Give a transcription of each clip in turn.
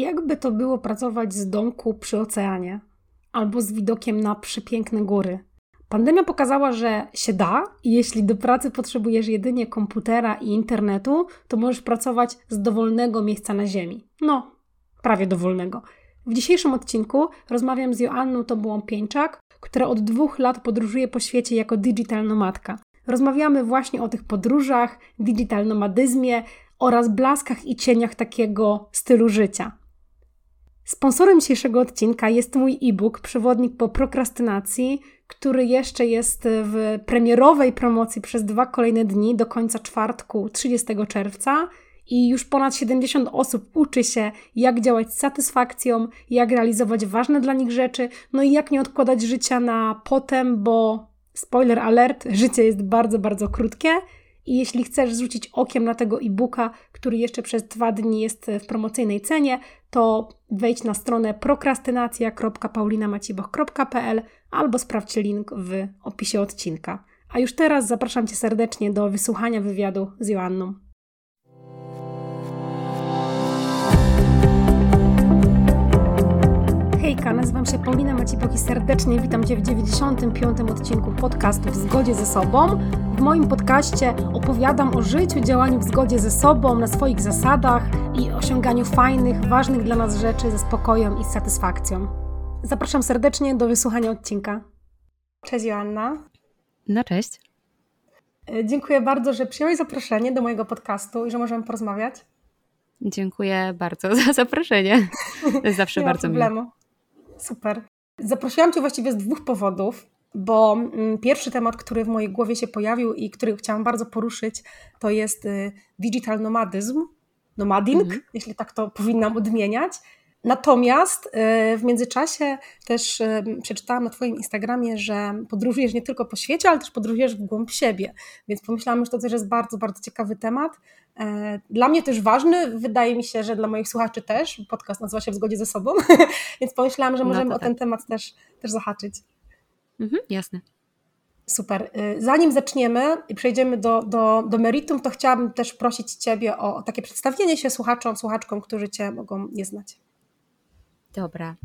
jakby to było pracować z domku przy oceanie albo z widokiem na przepiękne góry. Pandemia pokazała, że się da jeśli do pracy potrzebujesz jedynie komputera i internetu, to możesz pracować z dowolnego miejsca na Ziemi. No, prawie dowolnego. W dzisiejszym odcinku rozmawiam z Joanną Tobułą Pieńczak, która od dwóch lat podróżuje po świecie jako digital nomadka. Rozmawiamy właśnie o tych podróżach, digital nomadyzmie oraz blaskach i cieniach takiego stylu życia. Sponsorem dzisiejszego odcinka jest mój e-book Przewodnik po prokrastynacji, który jeszcze jest w premierowej promocji przez dwa kolejne dni do końca czwartku 30 czerwca. I już ponad 70 osób uczy się, jak działać z satysfakcją, jak realizować ważne dla nich rzeczy, no i jak nie odkładać życia na potem, bo spoiler alert, życie jest bardzo, bardzo krótkie i jeśli chcesz zwrócić okiem na tego e-booka, który jeszcze przez dwa dni jest w promocyjnej cenie, to wejdź na stronę prokrastynacja.paulinamaciboch.pl albo sprawdź link w opisie odcinka. A już teraz zapraszam Cię serdecznie do wysłuchania wywiadu z Joanną. Hejka, nazywam się Paulina Macipoch i serdecznie witam Cię w 95. odcinku podcastu W zgodzie ze sobą. W moim podcaście opowiadam o życiu, działaniu w zgodzie ze sobą, na swoich zasadach i osiąganiu fajnych, ważnych dla nas rzeczy ze spokojem i satysfakcją. Zapraszam serdecznie do wysłuchania odcinka. Cześć Joanna. No cześć. E, dziękuję bardzo, że przyjąłeś zaproszenie do mojego podcastu i że możemy porozmawiać. Dziękuję bardzo za zaproszenie. To jest zawsze bardzo problemu. miło. Super. Zaprosiłam Cię właściwie z dwóch powodów, bo mm, pierwszy temat, który w mojej głowie się pojawił i który chciałam bardzo poruszyć, to jest y, digital nomadyzm, nomading, mhm. jeśli tak to powinnam odmieniać. Natomiast y, w międzyczasie też y, przeczytałam na Twoim Instagramie, że podróżujesz nie tylko po świecie, ale też podróżujesz w głąb siebie. Więc pomyślałam, że to też jest bardzo, bardzo ciekawy temat. E, dla mnie też ważny, wydaje mi się, że dla moich słuchaczy też. Podcast nazywa się W zgodzie ze sobą, więc pomyślałam, że no możemy no o ten tak. temat też, też zahaczyć. Mhm, jasne. Super. Y, zanim zaczniemy i przejdziemy do, do, do meritum, to chciałabym też prosić Ciebie o takie przedstawienie się słuchaczom, słuchaczkom, którzy Cię mogą nie znać. Dobra.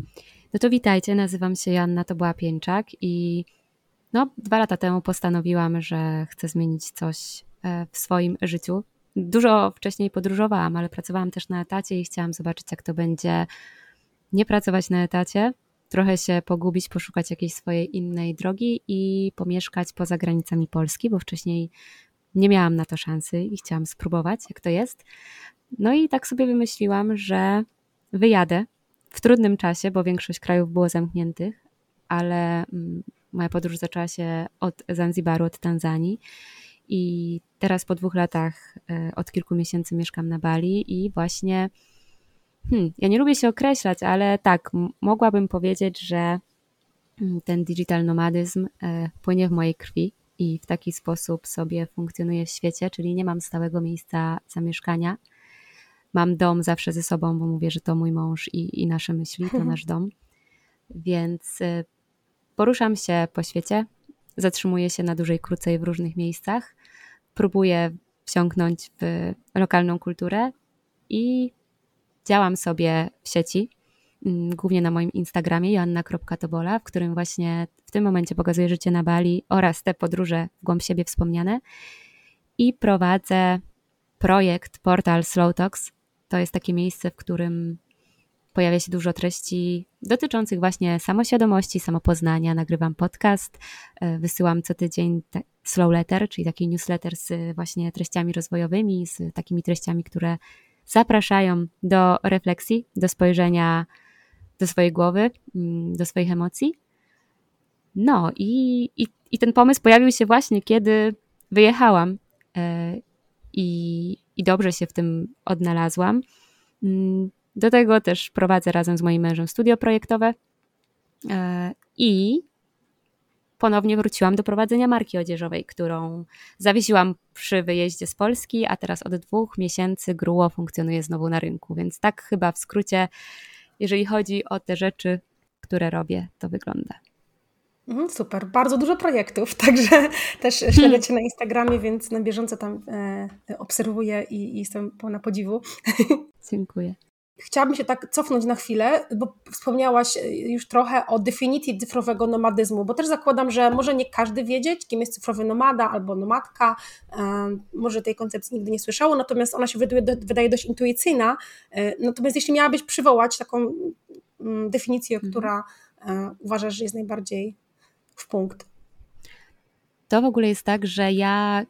No to witajcie, nazywam się Joanna Tobyła Pięczak i no, dwa lata temu postanowiłam, że chcę zmienić coś e, w swoim życiu. Dużo wcześniej podróżowałam, ale pracowałam też na etacie i chciałam zobaczyć, jak to będzie nie pracować na etacie, trochę się pogubić, poszukać jakiejś swojej innej drogi i pomieszkać poza granicami Polski, bo wcześniej nie miałam na to szansy i chciałam spróbować, jak to jest. No i tak sobie wymyśliłam, że wyjadę w trudnym czasie, bo większość krajów było zamkniętych, ale mm, moja podróż zaczęła się od Zanzibaru, od Tanzanii. I teraz po dwóch latach, e, od kilku miesięcy mieszkam na Bali i właśnie, hmm, ja nie lubię się określać, ale tak, mogłabym powiedzieć, że mm, ten digital nomadyzm e, płynie w mojej krwi i w taki sposób sobie funkcjonuję w świecie, czyli nie mam stałego miejsca zamieszkania mam dom zawsze ze sobą, bo mówię, że to mój mąż i, i nasze myśli, to nasz dom. Więc y, poruszam się po świecie, zatrzymuję się na dłużej, krócej w różnych miejscach, próbuję wsiąknąć w lokalną kulturę i działam sobie w sieci, mm, głównie na moim Instagramie joanna.tobola, w którym właśnie w tym momencie pokazuję życie na Bali oraz te podróże w głąb siebie wspomniane i prowadzę projekt, portal Slow Talks, to jest takie miejsce, w którym pojawia się dużo treści dotyczących właśnie samoświadomości, samopoznania. Nagrywam podcast, e, wysyłam co tydzień slow letter, czyli taki newsletter z właśnie treściami rozwojowymi, z takimi treściami, które zapraszają do refleksji, do spojrzenia do swojej głowy, mm, do swoich emocji. No i, i, i ten pomysł pojawił się właśnie, kiedy wyjechałam e, i, i dobrze się w tym odnalazłam. Mm, do tego też prowadzę razem z moim mężem studio projektowe e, i ponownie wróciłam do prowadzenia marki odzieżowej, którą zawiesiłam przy wyjeździe z Polski, a teraz od dwóch miesięcy gruło funkcjonuje znowu na rynku. Więc tak chyba w skrócie, jeżeli chodzi o te rzeczy, które robię, to wygląda. Mhm, super, bardzo dużo projektów, także też śledzę. Cię na Instagramie, więc na bieżąco tam e, obserwuję i, i jestem pełna podziwu. Dziękuję. Chciałabym się tak cofnąć na chwilę, bo wspomniałaś e, już trochę o definicji cyfrowego nomadyzmu, bo też zakładam, że może nie każdy wiedzieć, kim jest cyfrowy nomada albo nomadka, może tej koncepcji nigdy nie słyszało, natomiast ona się wydaje, wydaje dość intuicyjna. Natomiast jeśli miałabyś przywołać taką mm, definicję, mhm. która uważasz, że jest najbardziej w punkt? To w ogóle jest tak, że ja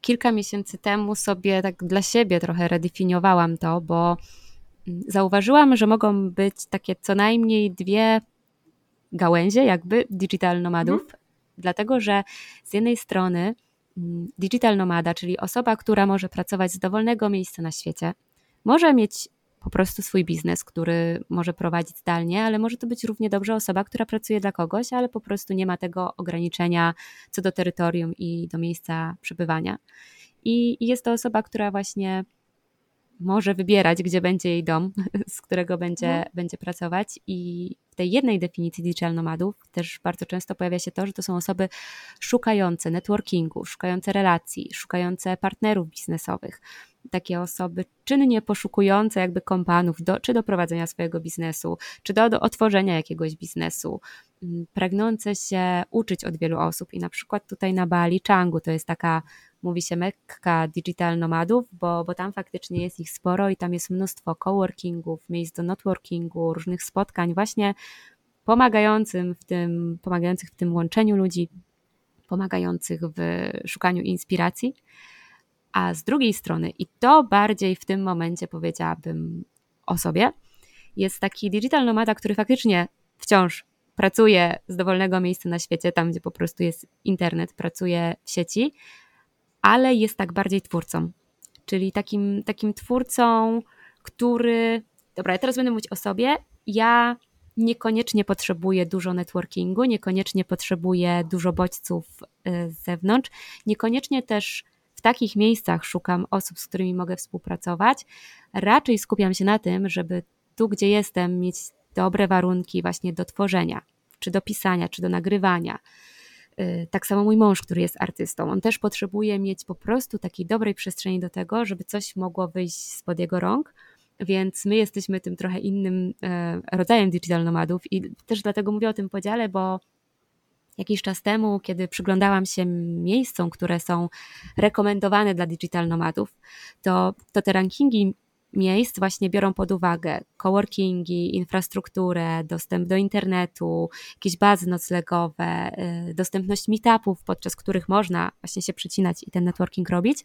kilka miesięcy temu sobie tak dla siebie trochę redefiniowałam to, bo mm, zauważyłam, że mogą być takie co najmniej dwie gałęzie jakby digital nomadów, mhm. dlatego że z jednej strony mm, digital nomada, czyli osoba, która może pracować z dowolnego miejsca na świecie, może mieć po prostu swój biznes, który może prowadzić zdalnie, ale może to być równie dobrze osoba, która pracuje dla kogoś, ale po prostu nie ma tego ograniczenia co do terytorium i do miejsca przebywania. I jest to osoba, która właśnie może wybierać, gdzie będzie jej dom, z którego będzie, no. będzie pracować. I w tej jednej definicji digital nomadów też bardzo często pojawia się to, że to są osoby szukające networkingu, szukające relacji, szukające partnerów biznesowych, takie osoby czynnie poszukujące jakby kompanów, do, czy do prowadzenia swojego biznesu, czy do, do otworzenia jakiegoś biznesu, mm, pragnące się uczyć od wielu osób. I na przykład tutaj na Bali Changu to jest taka, mówi się mekka digital nomadów, bo, bo tam faktycznie jest ich sporo i tam jest mnóstwo coworkingów, miejsc do networkingu, różnych spotkań właśnie pomagającym w tym, pomagających w tym łączeniu ludzi, pomagających w szukaniu inspiracji. A z drugiej strony, i to bardziej w tym momencie powiedziałabym o sobie, jest taki digital nomada, który faktycznie wciąż pracuje z dowolnego miejsca na świecie, tam gdzie po prostu jest internet, pracuje w sieci, ale jest tak bardziej twórcą. Czyli takim, takim twórcą, który. Dobra, ja teraz będę mówić o sobie. Ja niekoniecznie potrzebuję dużo networkingu, niekoniecznie potrzebuję dużo bodźców y, z zewnątrz, niekoniecznie też takich miejscach szukam osób, z którymi mogę współpracować. Raczej skupiam się na tym, żeby tu, gdzie jestem, mieć dobre warunki właśnie do tworzenia, czy do pisania, czy do nagrywania. Y, tak samo mój mąż, który jest artystą, on też potrzebuje mieć po prostu takiej dobrej przestrzeni do tego, żeby coś mogło wyjść spod jego rąk. Więc my jesteśmy tym trochę innym e, rodzajem digital nomadów i też dlatego mówię o tym podziale, bo jakiś czas temu, kiedy przyglądałam się miejscom, które są rekomendowane dla digital nomadów, to, to te rankingi miejsc właśnie biorą pod uwagę coworkingi, infrastrukturę, dostęp do internetu, jakieś bazy noclegowe, y, dostępność meetupów, podczas których można właśnie się przycinać i ten networking robić.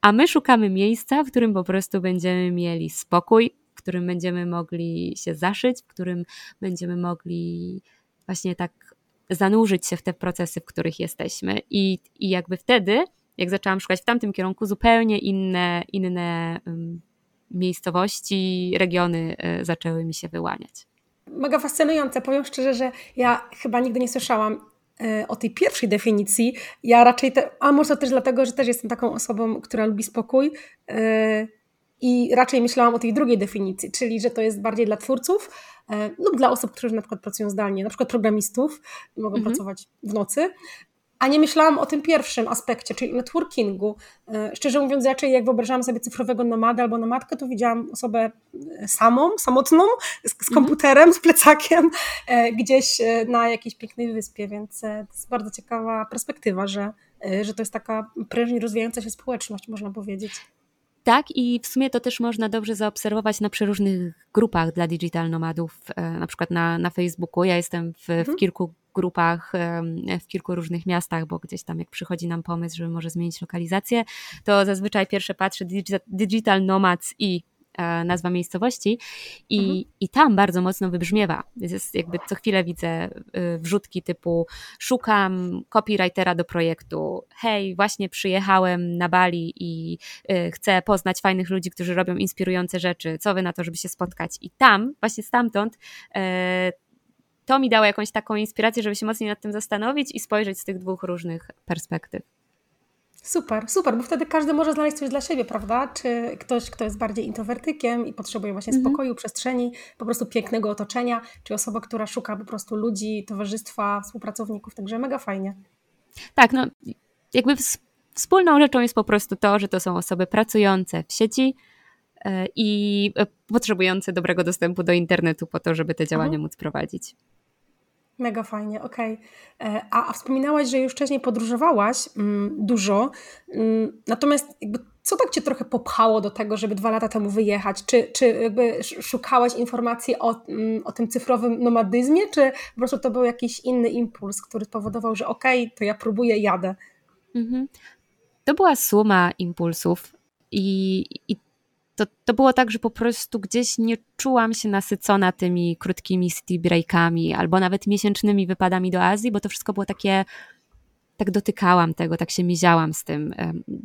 A my szukamy miejsca, w którym po prostu będziemy mieli spokój, w którym będziemy mogli się zaszyć, w którym będziemy mogli właśnie tak zanurzyć się w te procesy, w których jesteśmy. I, i jakby wtedy, jak zaczęłam szukać w tamtym kierunku, zupełnie inne, inne miejscowości, regiony y, zaczęły mi się wyłaniać. Mega fascynujące. Powiem szczerze, że ja chyba nigdy nie słyszałam y, o tej pierwszej definicji. Ja raczej, te, a może to też dlatego, że też jestem taką osobą, która lubi spokój. I raczej myślałam o tej drugiej definicji, czyli że to jest bardziej dla twórców e, lub dla osób, którzy na przykład pracują zdalnie, na przykład programistów i mogą mhm. pracować w nocy. A nie myślałam o tym pierwszym aspekcie, czyli networkingu. E, szczerze mówiąc, raczej jak wyobrażałam sobie cyfrowego nomada albo nomadkę, to widziałam osobę e, samą, samotną, z, z mhm. komputerem, z plecakiem, gdzieś na jakiejś pięknej wyspie, więc to jest bardzo ciekawa perspektywa, że, że to jest taka prężnie rozwijająca się społeczność, można powiedzieć. Tak, i w sumie to też można dobrze zaobserwować na przeróżnych grupach dla digital nomadów, e, na przykład na, na Facebooku. Ja jestem w, mhm. w kilku grupach w kilku różnych miastach, bo gdzieś tam jak przychodzi nam pomysł, żeby może zmienić lokalizację, to zazwyczaj pierwsze patrzę Digital Nomads i nazwa miejscowości i, mhm. i tam bardzo mocno wybrzmiewa. Jest jakby co chwilę widzę e, wrzutki typu szukam copywritera do projektu, hej, właśnie przyjechałem na Bali i e, chcę poznać fajnych ludzi, którzy robią inspirujące rzeczy, co wy na to, żeby się spotkać. I tam, właśnie stamtąd to mi dało jakąś taką inspirację, żeby się mocniej nad tym zastanowić i spojrzeć z tych dwóch różnych perspektyw. Super, super, bo wtedy każdy może znaleźć coś dla siebie, prawda? Czy ktoś, kto jest bardziej introwertykiem i potrzebuje właśnie mhm. spokoju, przestrzeni, po prostu pięknego otoczenia, czy osoba, która szuka po prostu ludzi, towarzystwa, współpracowników, także mega fajnie. Tak, no jakby wspólną rzeczą jest po prostu to, że to są osoby pracujące w sieci, i potrzebujące dobrego dostępu do internetu po to, żeby te działania mhm. móc prowadzić. Mega fajnie, okej. Okay. A, a wspominałaś, że już wcześniej podróżowałaś mm, dużo, mm, natomiast jakby co tak Cię trochę popchało do tego, żeby dwa lata temu wyjechać? Czy, czy jakby szukałaś informacji o, mm, o tym cyfrowym nomadyzmie, czy po prostu to był jakiś inny impuls, który spowodował, że okej, okay, to ja próbuję, jadę? Mhm. To była suma impulsów i, i to, to było tak, że po prostu gdzieś nie czułam się nasycona tymi krótkimi city breakami albo nawet miesięcznymi wypadami do Azji, bo to wszystko było takie tak dotykałam tego, tak się miziałam z tym.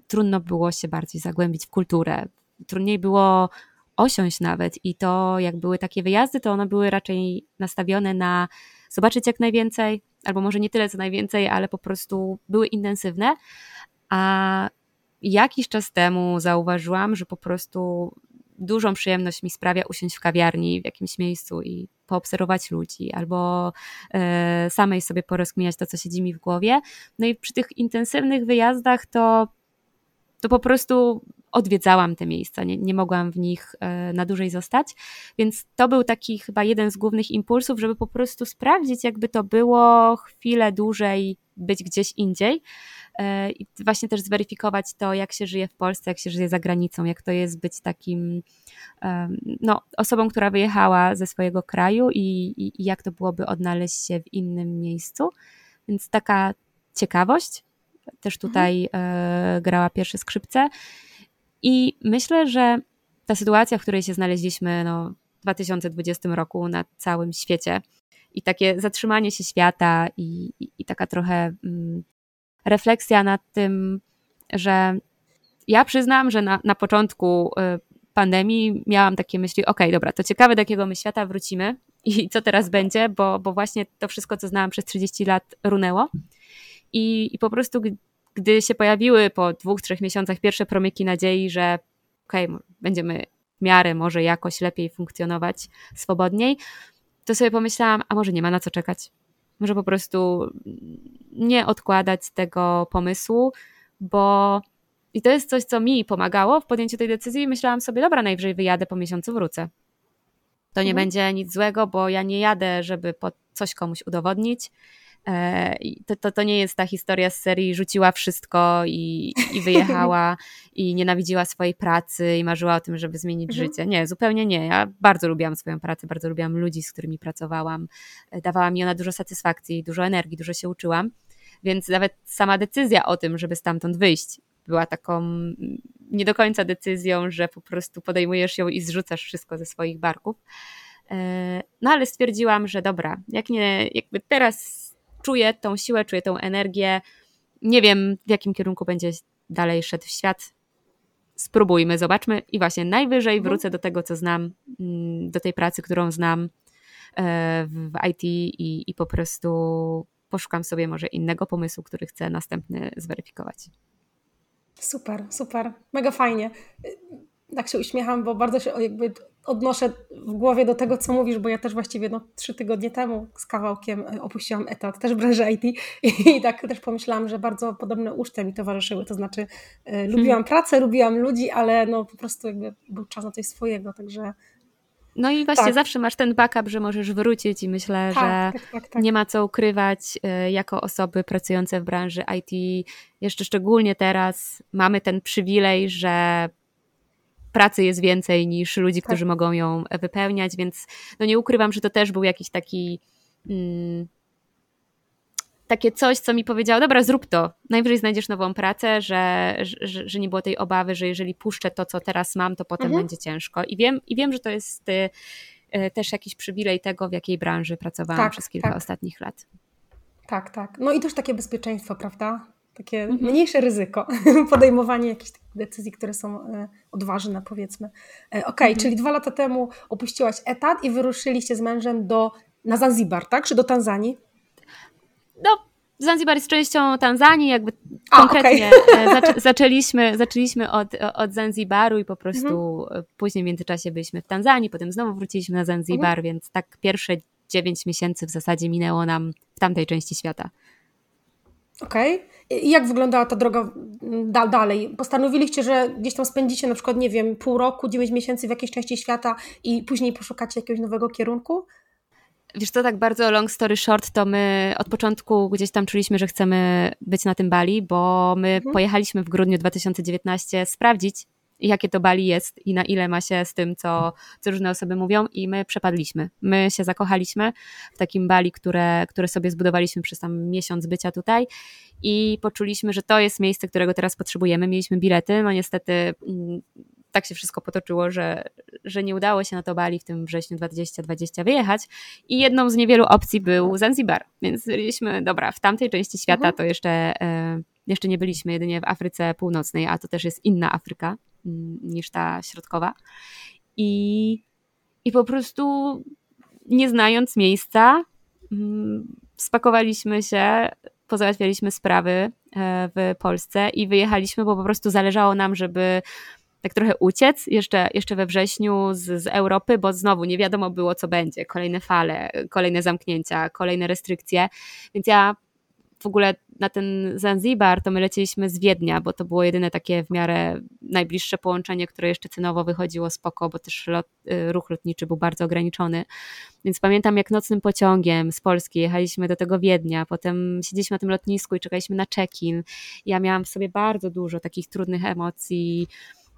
Trudno było się bardziej zagłębić w kulturę. Trudniej było osiąść nawet i to jak były takie wyjazdy, to one były raczej nastawione na zobaczyć jak najwięcej, albo może nie tyle co najwięcej, ale po prostu były intensywne. A jakiś czas temu zauważyłam, że po prostu dużą przyjemność mi sprawia usiąść w kawiarni w jakimś miejscu i poobserwować ludzi, albo e, samej sobie porozkminiać to, co siedzi mi w głowie. No i przy tych intensywnych wyjazdach to, to po prostu odwiedzałam te miejsca, nie, nie mogłam w nich e, na dłużej zostać, więc to był taki chyba jeden z głównych impulsów, żeby po prostu sprawdzić, jakby to było chwilę dłużej być gdzieś indziej e, i właśnie też zweryfikować to, jak się żyje w Polsce, jak się żyje za granicą, jak to jest być takim no, osobą, która wyjechała ze swojego kraju i, i, jak to byłoby odnaleźć się w innym miejscu. Więc taka ciekawość też mhm. tutaj mhm. grała pierwsze skrzypce. I myślę, że ta sytuacja, w której się znaleźliśmy no, w 2020 roku na całym świecie i takie zatrzymanie się świata i, i, i taka trochę mm, refleksja nad tym, że ja przyznam, że na, na początku y, pandemii miałam takie myśli, ok, dobra, to ciekawe do jakiego my świata wrócimy i co teraz będzie, bo, bo właśnie to wszystko, co znałam przez 30 lat runęło. I, i po prostu gdy się pojawiły po dwóch, trzech miesiącach pierwsze promyki nadziei, że okej, okay, będziemy w miarę może jakoś lepiej funkcjonować swobodniej, to sobie pomyślałam, a może nie ma na co czekać. Może po prostu nie odkładać tego pomysłu, bo i to jest coś, co mi pomagało w podjęciu tej decyzji. Myślałam sobie, dobra, najwyżej wyjadę po miesiącu, wrócę. To nie mhm. będzie nic złego, bo ja nie jadę, żeby coś komuś udowodnić. E, to, to, to nie jest ta historia z serii rzuciła wszystko i, i wyjechała i nienawidziła swojej pracy i marzyła o tym, żeby zmienić mhm. życie. Nie, zupełnie nie. Ja bardzo lubiłam swoją pracę, bardzo lubiłam ludzi, z którymi pracowałam. E, dawała mi ona dużo satysfakcji, dużo energii, dużo się uczyłam. Więc nawet sama decyzja o tym, żeby stamtąd wyjść, była taką nie do końca decyzją, że po prostu podejmujesz ją i zrzucasz wszystko ze swoich barków. E, no ale stwierdziłam, że dobra, jak nie, jakby teraz czuję tą siłę, czuję tą energię. Nie wiem, w jakim kierunku będzie dalej szedł świat. Spróbujmy, zobaczmy i właśnie najwyżej mhm. wrócę do tego, co znam, mm, do tej pracy, którą znam e, w IT i, i po prostu poszukam sobie może innego pomysłu, który chcę następny zweryfikować. Super, super, mega fajnie. Tak się uśmiecham, bo bardzo się jakby odnoszę w głowie do tego, co mówisz, bo ja też właściwie no, trzy tygodnie temu z kawałkiem e, opuściłam etat, też w branży IT i tak też pomyślałam, że bardzo podobne uczty mi towarzyszyły, to znaczy e, lubiłam hmm. pracę, lubiłam ludzi, ale no po prostu jakby był czas na coś swojego, także no i właśnie tak. zawsze masz ten backup, że możesz wrócić i myślę, tak, że tak, tak, tak. nie ma co ukrywać e, jako osoby pracujące w branży IT. Jeszcze szczególnie teraz mamy ten przywilej, że pracy jest więcej niż ludzi, którzy tak. mogą ją wypełniać, więc no nie ukrywam, że to też był jakiś taki mm, takie coś, co mi powiedziało, dobra, zrób to. Najwyżej znajdziesz nową pracę, że, że, że nie było tej obawy, że jeżeli puszczę to, co teraz mam, to potem mhm. będzie ciężko. I wiem, I wiem, że to jest y, y, też jakiś przywilej tego, w jakiej branży pracowałam tak, przez kilka tak. ostatnich lat. Tak, tak. No i też takie bezpieczeństwo, prawda? Takie mhm. mniejsze ryzyko, podejmowanie jakichś decyzji, które są e, odważne, powiedzmy. E, okej, okay, mhm. czyli dwa lata temu opuściłaś etat i wyruszyliście z mężem do, na Zanzibar, tak? Czy do Tanzanii? No, Zanzibar jest częścią Tanzanii, jakby A, konkretnie okay. zaczęliśmy, zaczęliśmy od, od Zanzibaru i po prostu mhm. później w międzyczasie byliśmy w Tanzanii, potem znowu wróciliśmy na Zanzibar, mhm. więc tak pierwsze dziewięć miesięcy w zasadzie minęło nam w tamtej części świata. Okej. Okay. I jak wyglądała ta droga da dalej? Postanowiliście, że gdzieś tam spędzicie na przykład, nie wiem, pół roku, dziewięć miesięcy w jakiejś części świata i później poszukacie jakiegoś nowego kierunku? Wiesz co, tak bardzo long story short, to my od początku gdzieś tam czuliśmy, że chcemy być na tym Bali, bo my mhm. pojechaliśmy w grudniu 2019 sprawdzić, jakie to Bali jest i na ile ma się z tym, co, co różne osoby mówią i my przepadliśmy. My się zakochaliśmy w takim Bali, które, które sobie zbudowaliśmy przez tam miesiąc bycia tutaj i poczuliśmy, że to jest miejsce, którego teraz potrzebujemy. Mieliśmy bilety, no niestety mm, tak się wszystko potoczyło, że, że nie udało się na to Bali w tym wrześniu 2020 wyjechać i jedną z niewielu opcji był Zanzibar, więc stwierdziliśmy, dobra, w tamtej części świata mhm. to jeszcze, e, jeszcze nie byliśmy, jedynie w Afryce Północnej, a to też jest inna Afryka niż ta środkowa i, i po prostu nie znając miejsca spakowaliśmy się, pozałatwialiśmy sprawy e, w Polsce i wyjechaliśmy, bo po prostu zależało nam, żeby tak trochę uciec jeszcze, jeszcze we wrześniu z, z Europy, bo znowu nie wiadomo było, co będzie. Kolejne fale, kolejne zamknięcia, kolejne restrykcje. Więc ja w ogóle na ten Zanzibar to my lecieliśmy z Wiednia, bo to było jedyne takie w miarę najbliższe połączenie, które jeszcze cenowo wychodziło spoko, bo też lot, y, ruch lotniczy był bardzo ograniczony. Więc pamiętam jak nocnym pociągiem z Polski jechaliśmy do tego Wiednia, potem siedzieliśmy na tym lotnisku i czekaliśmy na check-in. Ja miałam w sobie bardzo dużo takich trudnych emocji,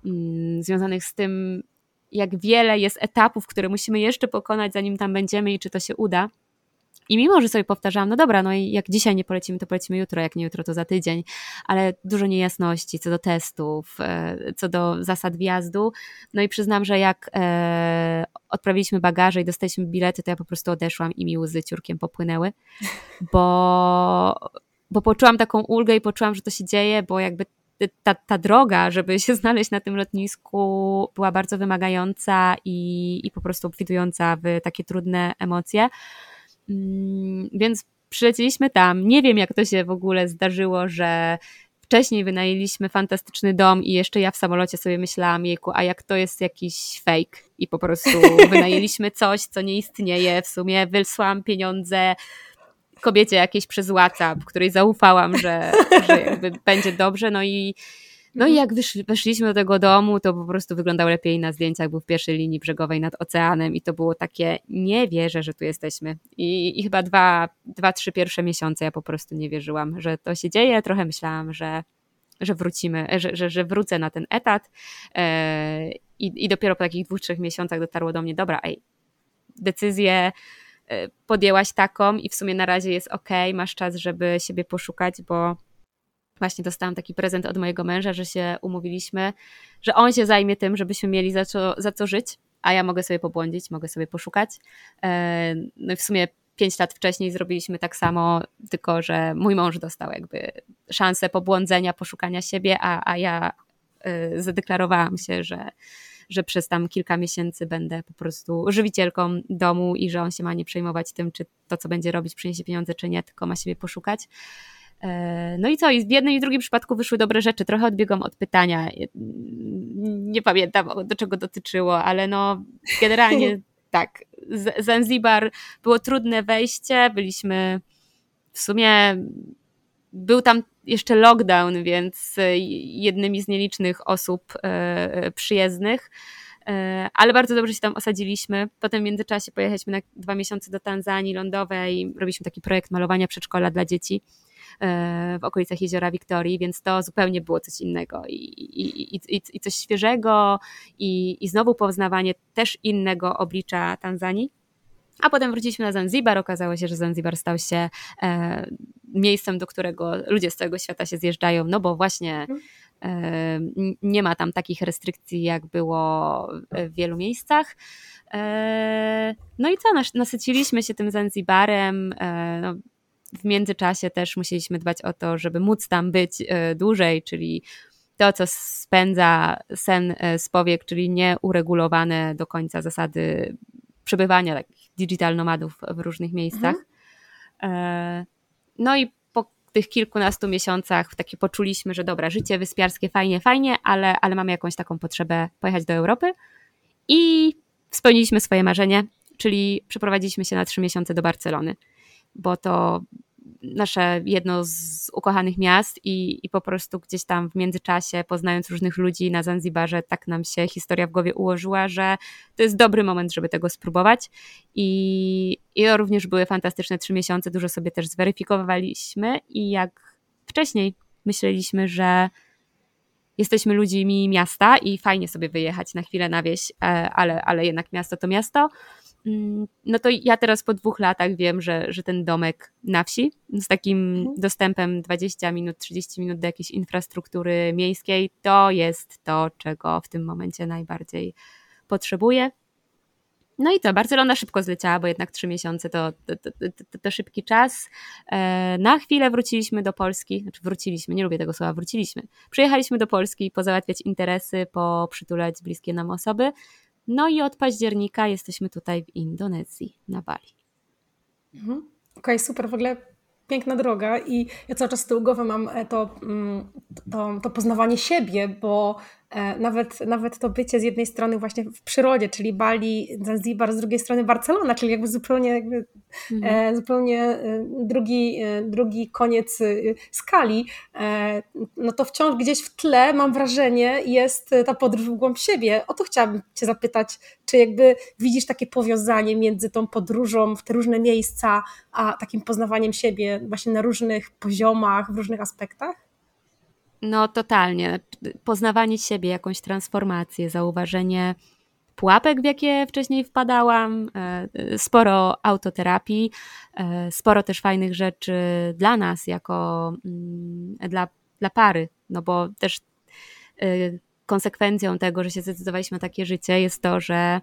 Mm, związanych z tym, jak wiele jest etapów, które musimy jeszcze pokonać, zanim tam będziemy i czy to się uda. I mimo, że sobie powtarzałam, no dobra, no i jak dzisiaj nie polecimy, to polecimy jutro, jak nie jutro, to za tydzień, ale dużo niejasności co do testów, e, co do zasad wjazdu. No i przyznam, że jak e, odprawiliśmy bagaże i dostaliśmy bilety, to ja po prostu odeszłam i mi łzy ciurkiem popłynęły, bo, bo poczułam taką ulgę i poczułam, że to się dzieje, bo jakby ta, ta droga, żeby się znaleźć na tym lotnisku, była bardzo wymagająca i, i po prostu obfitująca w takie trudne emocje. Mm, więc przylecieliśmy tam. Nie wiem, jak to się w ogóle zdarzyło, że wcześniej wynajęliśmy fantastyczny dom i jeszcze ja w samolocie sobie myślałam, jejku, a jak to jest jakiś fake i po prostu wynajęliśmy coś, co nie istnieje, w sumie wysłałam pieniądze kobiecie jakiejś przez WhatsApp, której zaufałam, że, że jakby będzie dobrze, no i no i jak wyszli, weszliśmy do tego domu, to po prostu wyglądał lepiej na zdjęciach, był w pierwszej linii brzegowej nad oceanem i to było takie, nie wierzę, że tu jesteśmy. I, i chyba dwa, dwa, trzy pierwsze miesiące ja po prostu nie wierzyłam, że to się dzieje. Trochę myślałam, że, że wrócimy, że, że, że wrócę na ten etat e, i, i dopiero po takich dwóch, trzech miesiącach dotarło do mnie, dobra, ej, decyzję Y, podjęłaś taką i w sumie na razie jest ok, masz czas, żeby siebie poszukać, bo właśnie dostałam taki prezent od mojego męża, że się umówiliśmy, że on się zajmie tym, żebyśmy mieli za co, za co żyć, a ja mogę sobie pobłądzić, mogę sobie poszukać. E, no i w sumie pięć lat wcześniej zrobiliśmy tak samo, tylko że mój mąż dostał jakby szansę pobłądzenia, poszukania siebie, a, a ja y, zadeklarowałam się, że że przez tam kilka miesięcy będę po prostu żywicielką domu i że on się ma nie przejmować tym, czy to, co będzie robić, przyniesie pieniądze, czy nie, tylko ma siebie poszukać. E, no i co? I w jednym i w drugim przypadku wyszły dobre rzeczy. Trochę odbiegłam od pytania. Nie pamiętam, do czego dotyczyło, ale no generalnie tak. Zanzibar było trudne wejście. Byliśmy w sumie. Był tam jeszcze lockdown, więc e, jednymi z nielicznych osób e, przyjezdnych, e, ale bardzo dobrze się tam osadziliśmy. Potem w międzyczasie pojechaliśmy na dwa miesiące do Tanzanii lądowej, robiliśmy taki projekt malowania przedszkola dla dzieci w okolicach jeziora Wiktorii, więc to zupełnie było coś innego i, i, i, i coś świeżego i, i znowu poznawanie też innego oblicza Tanzanii. A potem wróciliśmy na Zanzibar. Okazało się, że Zanzibar stał się e, miejscem, do którego ludzie z całego świata się zjeżdżają, no bo właśnie e, nie ma tam takich restrykcji, jak było w wielu miejscach. E, no i co, nasyciliśmy się tym Zanzibarem. E, no, w międzyczasie też musieliśmy dbać o to, żeby móc tam być e, dłużej, czyli to, co spędza sen e, z powiek, czyli nieuregulowane do końca zasady przebywania takich digital nomadów w różnych miejscach. Mhm. No i po tych kilkunastu miesiącach takie poczuliśmy, że dobra, życie wyspiarskie fajnie, fajnie, ale, ale mamy jakąś taką potrzebę pojechać do Europy i spełniliśmy swoje marzenie, czyli przeprowadziliśmy się na trzy miesiące do Barcelony, bo to nasze jedno z ukochanych miast i, i po prostu gdzieś tam w międzyczasie, poznając różnych ludzi na Zanzibarze, tak nam się historia w głowie ułożyła, że to jest dobry moment, żeby tego spróbować. I, i to również były fantastyczne trzy miesiące, dużo sobie też zweryfikowaliśmy i jak wcześniej myśleliśmy, że jesteśmy ludźmi miasta i fajnie sobie wyjechać na chwilę na wieś, e, ale, ale jednak miasto to miasto, no to ja teraz po dwóch latach wiem, że, że ten domek na wsi z takim mhm. dostępem 20 minut, 30 minut do jakiejś infrastruktury miejskiej, to jest to, czego w tym momencie najbardziej potrzebuję. No i to, Barcelona szybko zleciała, bo jednak trzy miesiące to, to, to, to, szybki czas. E, na chwilę wróciliśmy do Polski, znaczy wróciliśmy, nie lubię tego słowa, wróciliśmy. Przyjechaliśmy do Polski pozałatwiać interesy, poprzytulać bliskie nam osoby. No i od października jesteśmy tutaj w Indonezji, na Bali. Mhm. Okej, okay, super. W ogóle piękna droga i ja cały czas z tyłu głowy mam e, to, mm, to, to poznawanie siebie, bo nawet, nawet to bycie z jednej strony właśnie w przyrodzie, czyli Bali, Zanzibar, z drugiej strony Barcelona, czyli jakby zupełnie, jakby, mhm. e, zupełnie e, drugi, drugi koniec skali, no to wciąż gdzieś w tle mam wrażenie jest ta podróż w głąb siebie. O to chciałabym Cię zapytać, czy jakby widzisz takie powiązanie między tą podróżą w te różne miejsca, a takim poznawaniem siebie właśnie na różnych poziomach, w różnych aspektach? No, totalnie. Poznawanie siebie, jakąś transformację, zauważenie pułapek, w jakie wcześniej wpadałam, e, sporo autoterapii, e, sporo też fajnych rzeczy dla nas, jako mm, dla, dla pary, no bo też e, konsekwencją tego, że się zdecydowaliśmy na takie życie, jest to, że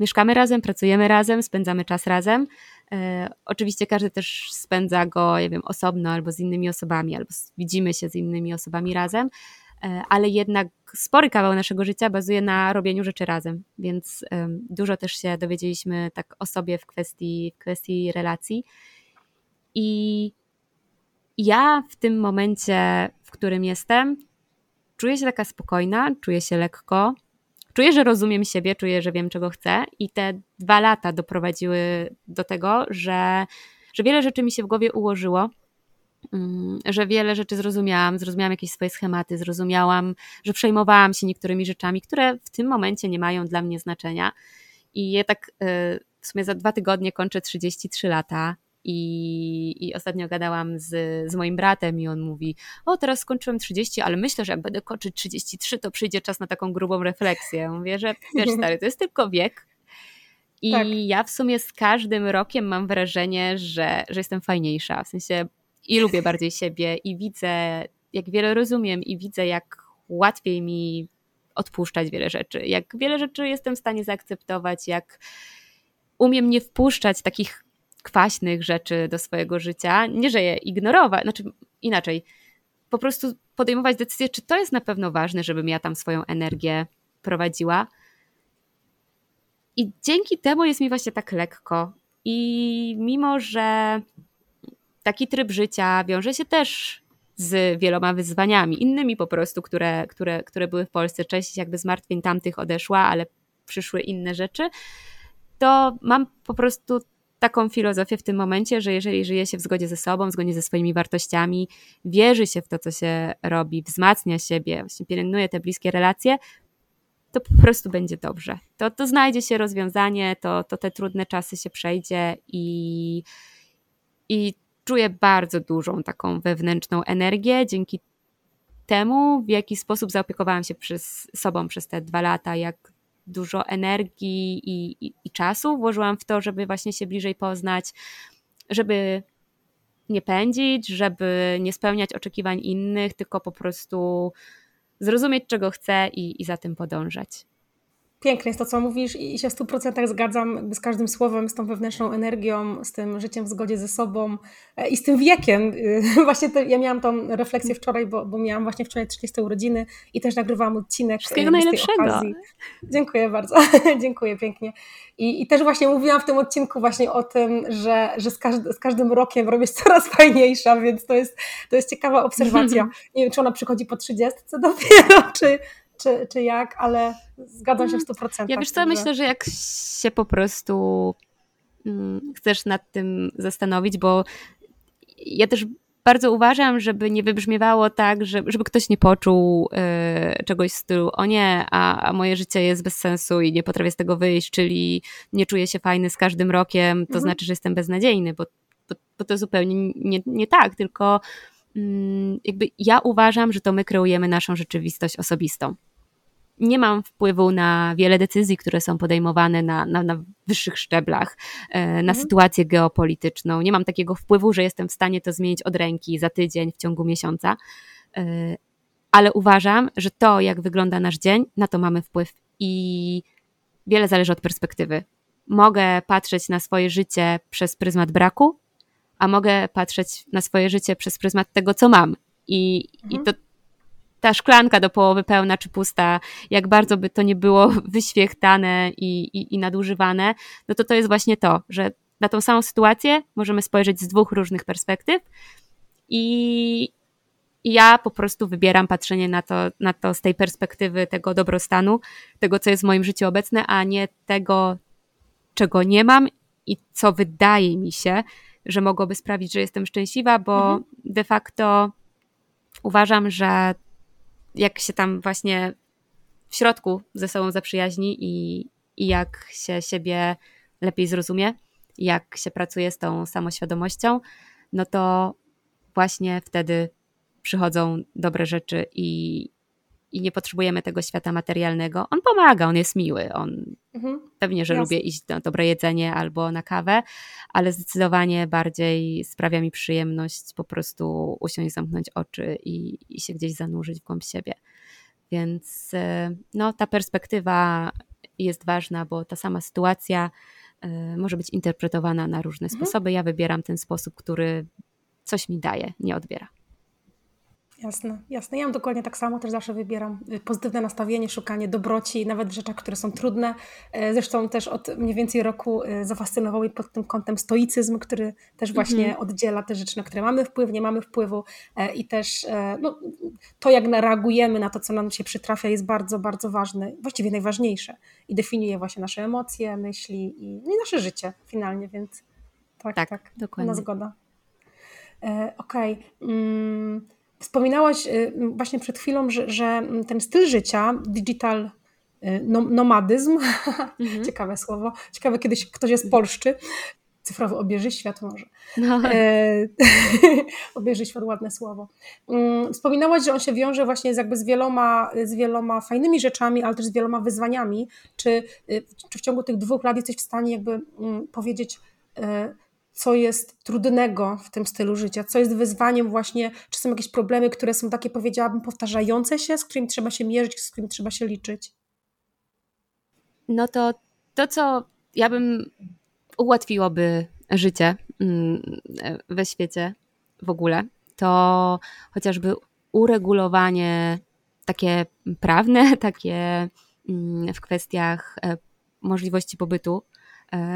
mieszkamy razem, pracujemy razem, spędzamy czas razem. E, oczywiście każdy też spędza go, nie wiem, osobno albo z innymi osobami, albo widzimy się z innymi osobami razem, e, ale jednak spory kawał naszego życia bazuje na robieniu rzeczy razem, więc dużo też się dowiedzieliśmy tak o sobie w kwestii, w kwestii relacji. I ja w tym momencie, w którym jestem, czuję się taka spokojna, czuję się lekko, czuję, że rozumiem siebie, czuję, że wiem, czego chcę, i te dwa lata doprowadziły do tego, że, że wiele rzeczy mi się w głowie ułożyło. Mm, że wiele rzeczy zrozumiałam, zrozumiałam jakieś swoje schematy, zrozumiałam, że przejmowałam się niektórymi rzeczami, które w tym momencie nie mają dla mnie znaczenia. I ja tak y, w sumie za dwa tygodnie kończę 33 lata i, I ostatnio gadałam z, z moim bratem i on mówi, o teraz skończyłem 30, ale myślę, że jak będę kończyć 33, to przyjdzie czas na taką grubą refleksję. Mówię, że wiesz stary, to jest tylko wiek. I tak. ja w sumie z każdym rokiem mam wrażenie, że, że jestem fajniejsza. W sensie i lubię bardziej siebie i widzę, jak wiele rozumiem i widzę, jak łatwiej mi odpuszczać wiele rzeczy. Jak wiele rzeczy jestem w stanie zaakceptować, jak umiem nie wpuszczać takich kwaśnych rzeczy do swojego życia. Nie, że je ignorować, znaczy inaczej, po prostu podejmować decyzję, czy to jest na pewno ważne, żebym ja tam swoją energię prowadziła. I dzięki temu jest mi właśnie tak lekko. I mimo, że taki tryb życia wiąże się też z wieloma wyzwaniami, innymi po prostu, które, które, które były w Polsce. Część jakby zmartwień tamtych odeszła, ale przyszły inne rzeczy, to mam po prostu taką filozofię w tym momencie, że jeżeli żyje się w zgodzie ze sobą, w zgodzie ze swoimi wartościami, wierzy się w to, co się robi, wzmacnia siebie, właśnie pielęgnuje te bliskie relacje, to po prostu będzie dobrze. To, to znajdzie się rozwiązanie, to, to te trudne czasy się przejdzie i, i czuję bardzo dużą taką wewnętrzną energię dzięki temu, w jaki sposób zaopiekowałam się przez sobą przez te dwa lata, jak dużo energii i, i, i czasu włożyłam w to, żeby właśnie się bliżej poznać, żeby nie pędzić, żeby nie spełniać oczekiwań innych, tylko po prostu zrozumieć, czego chcę i, i za tym podążać piękne jest to, co mówisz i się w 100% zgadzam z każdym słowem, z tą wewnętrzną energią, z tym życiem w zgodzie ze sobą e, i z tym wiekiem. Właśnie to, ja miałam tą refleksję wczoraj, bo, bo miałam właśnie wczoraj 30 urodziny i też nagrywałam odcinek Wszystkiego najlepszego. Okazji. Dziękuję bardzo, dziękuję pięknie. I, I też właśnie mówiłam w tym odcinku właśnie o tym, że, że z, każdy, z każdym rokiem robię coraz fajniejsza, więc to jest, to jest ciekawa obserwacja. Nie wiem, czy ona przychodzi po 30 dopiero, czy, czy, czy jak, ale zgadzam się w 100%. Ja wiesz co, że... myślę, że jak się po prostu mm, chcesz nad tym zastanowić, bo ja też bardzo uważam, żeby nie wybrzmiewało tak, żeby, żeby ktoś nie poczuł y, czegoś w stylu o nie, a, a, moje życie jest bez sensu i nie potrafię z tego wyjść, czyli nie czuję się fajny z każdym rokiem, to mhm. znaczy, że jestem beznadziejny, bo, bo, bo to zupełnie nie, nie tak, tylko jakby ja uważam, że to my kreujemy naszą rzeczywistość osobistą nie mam wpływu na wiele decyzji, które są podejmowane na, na, na wyższych szczeblach, e, na mhm. sytuację geopolityczną. Nie mam takiego wpływu, że jestem w stanie to zmienić od ręki za tydzień, w ciągu miesiąca. E, ale uważam, że to, jak wygląda nasz dzień, na to mamy wpływ i wiele zależy od perspektywy. Mogę patrzeć na swoje życie przez pryzmat braku, a mogę patrzeć na swoje życie przez pryzmat tego, co mam. I, mhm. i to ta szklanka do połowy pełna czy pusta, jak bardzo by to nie było wyświechtane i, i, i nadużywane, no to to jest właśnie to, że na tą samą sytuację możemy spojrzeć z dwóch różnych perspektyw i, i ja po prostu wybieram patrzenie na to, na to z tej perspektywy tego dobrostanu, tego, co jest w moim życiu obecne, a nie tego, czego nie mam i co wydaje mi się, że mogłoby sprawić, że jestem szczęśliwa, bo mhm. de facto uważam, że jak się tam właśnie w środku ze sobą zaprzyjaźni i, i jak się siebie lepiej zrozumie, jak się pracuje z tą samoświadomością, no to właśnie wtedy przychodzą dobre rzeczy i, i nie potrzebujemy tego świata materialnego. On pomaga, on jest miły, on mhm. pewnie, że Jasne. lubię iść na dobre jedzenie albo na kawę, ale zdecydowanie bardziej sprawia mi przyjemność po prostu usiąść, zamknąć oczy i, i się gdzieś zanurzyć w głąb siebie. Więc e, no, ta perspektywa jest ważna, bo ta sama sytuacja y, może być interpretowana na różne mhm. sposoby. Ja wybieram ten sposób, który coś mi daje, nie odbiera. Jasne, jasne. Ja mam dokładnie tak samo, też zawsze wybieram y, pozytywne nastawienie, szukanie dobroci, nawet w rzeczach, które są trudne. E, zresztą też od mniej więcej roku y, zafascynował mnie pod tym kątem stoicyzm, który też właśnie mm -hmm. oddziela te rzeczy, na które mamy wpływ, nie mamy wpływu i też no, to, jak reagujemy na to, co nam się przytrafia, jest bardzo, bardzo ważne, właściwie najważniejsze i definiuje właśnie nasze emocje, myśli i, no i nasze życie finalnie, więc tak, tak, tak dokładnie. Na zgoda. Okej. Okay. Mm, Wspominałaś y, właśnie przed chwilą, że, że ten styl życia, digital y, nomadyzm, mhm. ciekawe słowo, ciekawe kiedyś ktoś jest polszczy, cyfrowy obieży świat może. No. E, obieży świat, ładne słowo. Mm, wspominałaś, że on się wiąże właśnie z, jakby z, wieloma, z wieloma fajnymi rzeczami, ale też z wieloma wyzwaniami. Czy, y, czy w ciągu tych dwóch lat jesteś w stanie jakby mm, powiedzieć, e, co jest trudnego w tym stylu życia, co jest wyzwaniem właśnie, czy są jakieś problemy, które są takie, powiedziałabym, powtarzające się, z którymi trzeba się mierzyć, z którymi trzeba się liczyć? No to to, co ja bym ułatwiłoby życie mm, we świecie w ogóle, to chociażby uregulowanie takie prawne, takie mm, w kwestiach e, możliwości pobytu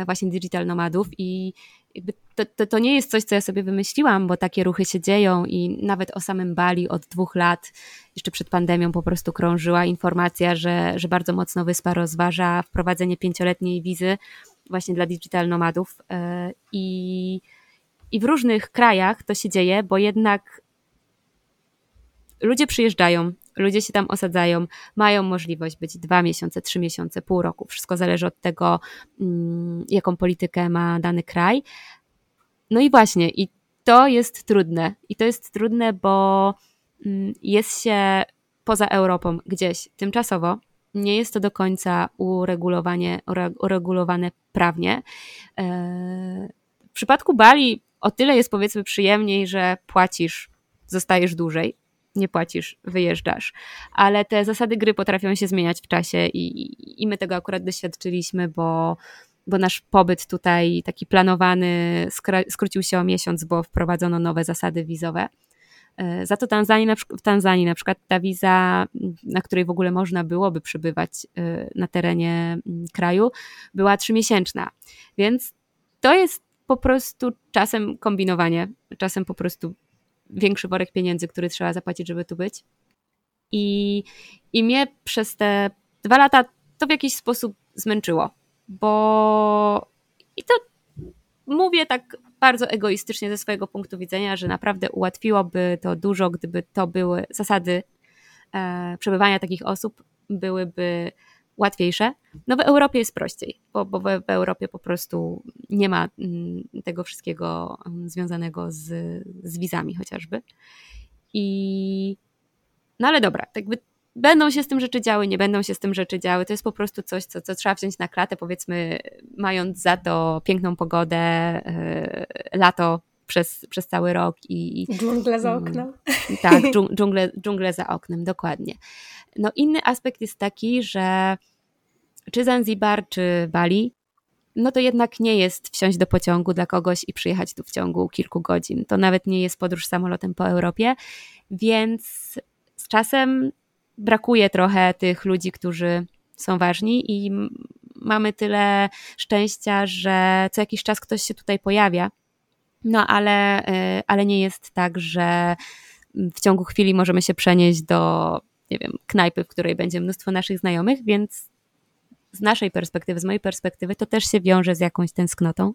właśnie digital nomadów i to, to, to, nie jest coś, co ja sobie wymyśliłam, bo takie ruchy się dzieją i nawet o samym Bali od dwóch lat, jeszcze przed pandemią po prostu krążyła informacja, że, że bardzo mocno wyspa rozważa wprowadzenie pięcioletniej wizy właśnie dla digital nomadów e, i, i w różnych krajach to się dzieje, bo jednak ludzie przyjeżdżają, ludzie się tam osadzają, mają możliwość być dwa miesiące, trzy miesiące, pół roku. Wszystko zależy od tego, mm, jaką politykę ma dany kraj. No i właśnie, i to jest trudne. I to jest trudne, bo mm, jest się poza Europą gdzieś tymczasowo. Nie jest to do końca uregulowanie, uregulowane prawnie. E, w przypadku Bali o tyle jest powiedzmy przyjemniej, że płacisz, zostajesz dłużej, nie płacisz, wyjeżdżasz. Ale te zasady gry potrafią się zmieniać w czasie i, i my tego akurat doświadczyliśmy, bo, bo nasz pobyt tutaj taki planowany skrócił się o miesiąc, bo wprowadzono nowe zasady wizowe. E, za to Tanzanii, w Tanzanii na przykład ta wiza, na której w ogóle można byłoby przybywać e, na terenie mm, kraju, była trzymiesięczna. Więc to jest po prostu czasem kombinowanie, czasem po prostu większy worek pieniędzy, który trzeba zapłacić, żeby tu być. I, i mnie przez te dwa lata to w jakiś sposób zmęczyło, bo i to mówię tak bardzo egoistycznie ze swojego punktu widzenia, że naprawdę ułatwiłoby to dużo, gdyby to były zasady e, przebywania takich osób byłyby łatwiejsze. No w Europie jest prościej, bo, bo w, Europie po prostu nie ma mm, tego wszystkiego mm, związanego z, z wizami chociażby. I no ale dobra, tak by będą się z tym rzeczy działy, nie będą się z tym rzeczy działy. To jest po prostu coś, co, co trzeba wziąć na klatę, powiedzmy, mając za to piękną pogodę, yy, lato przez, przez cały rok i. Dżunglę za mm, oknem. Tak, dżunglę, dżunglę za oknem, dokładnie. No, inny aspekt jest taki, że czy Zanzibar, czy Bali, no to jednak nie jest wsiąść do pociągu dla kogoś i przyjechać tu w ciągu kilku godzin. To nawet nie jest podróż samolotem po Europie, więc z czasem brakuje trochę tych ludzi, którzy są ważni i mamy tyle szczęścia, że co jakiś czas ktoś się tutaj pojawia. No ale, y, ale nie jest tak, że w ciągu chwili możemy się przenieść do, nie wiem, knajpy, w której będzie mnóstwo naszych znajomych, więc z naszej perspektywy, z mojej perspektywy, to też się wiąże z jakąś tęsknotą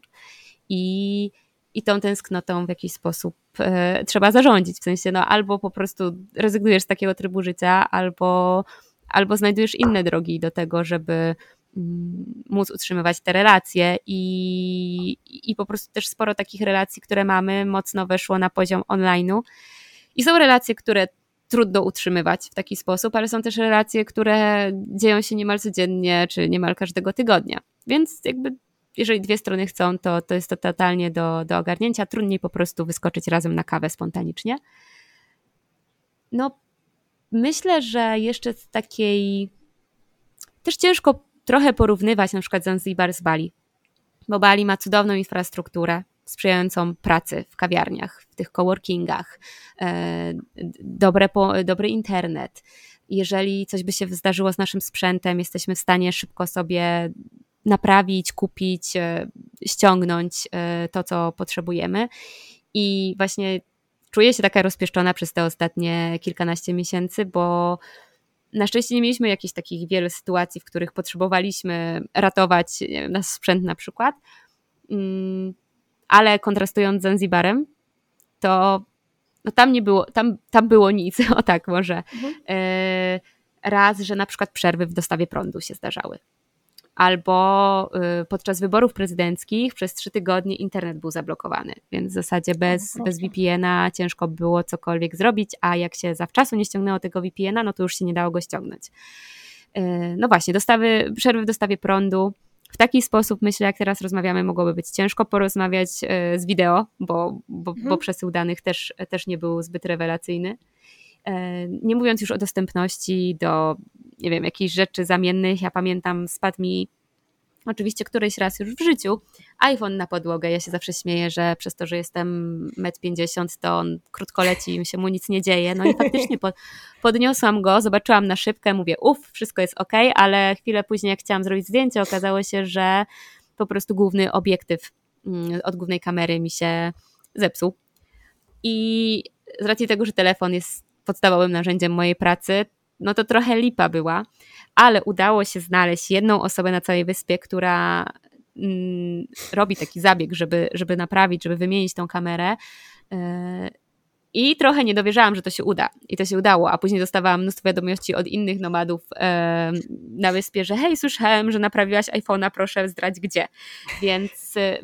i, i tą tęsknotą w jakiś sposób e, trzeba zarządzić. W sensie, no albo po prostu rezygnujesz z takiego trybu życia, albo, albo znajdujesz inne drogi do tego, żeby mm, móc utrzymywać te relacje i, i po prostu też sporo takich relacji, które mamy, mocno weszło na poziom online'u. I są relacje, które trudno utrzymywać w taki sposób, ale są też relacje, które dzieją się niemal codziennie, czy niemal każdego tygodnia. Więc jakby jeżeli dwie strony chcą, to, to jest to totalnie do, do ogarnięcia. Trudniej po prostu wyskoczyć razem na kawę spontanicznie. No, myślę, że jeszcze z takiej. Też ciężko trochę porównywać na przykład Zanzibar z Bali, bo Bali ma cudowną infrastrukturę, sprzyjającą pracy w kawiarniach, w tych coworkingach, e, dobre, dobry internet. Jeżeli coś by się zdarzyło z naszym sprzętem, jesteśmy w stanie szybko sobie naprawić, kupić, e, ściągnąć e, to, co potrzebujemy. I właśnie czuję się taka rozpieszczona przez te ostatnie kilkanaście miesięcy, bo na szczęście nie mieliśmy jakichś takich wielu sytuacji, w których potrzebowaliśmy ratować nasz sprzęt na przykład. Ale kontrastując z Zanzibarem, to no tam nie było, tam, tam było nic, o tak może. Mhm. E, raz, że na przykład przerwy w dostawie prądu się zdarzały. Albo y, podczas wyborów prezydenckich przez trzy tygodnie internet był zablokowany, więc w zasadzie bez, bez VPN-a ciężko było cokolwiek zrobić, a jak się zawczasu nie ściągnęło tego VPN-a, no to już się nie dało go ściągnąć. E, no właśnie, dostawy, przerwy w dostawie prądu, w taki sposób, myślę, jak teraz rozmawiamy, mogłoby być ciężko porozmawiać e, z wideo, bo, bo, mhm. bo przesył danych też, też nie był zbyt rewelacyjny. E, nie mówiąc już o dostępności do, nie wiem, jakichś rzeczy zamiennych. Ja pamiętam, spadł mi oczywiście któryś raz już w życiu, iPhone na podłogę. Ja się zawsze śmieję, że przez to, że jestem 1,50 m, to on krótko leci i się mu nic nie dzieje. No i faktycznie po, podniosłam go, zobaczyłam na szybkę, mówię, uff, wszystko jest ok, ale chwilę później, jak chciałam zrobić zdjęcie, okazało się, że po prostu główny obiektyw mm, od głównej kamery mi się zepsuł. I z racji tego, że telefon jest podstawowym narzędziem mojej pracy, no to trochę lipa była, ale udało się znaleźć jedną osobę na całej wyspie, która mm, robi taki zabieg, żeby, żeby naprawić, żeby wymienić tą kamerę. E, I trochę nie dowierzałam, że to się uda. I to się udało, a później dostawałam mnóstwo wiadomości od innych nomadów e, na wyspie, że hej, słyszałem, że naprawiłaś iPhone'a, proszę zdrać gdzie. Więc e,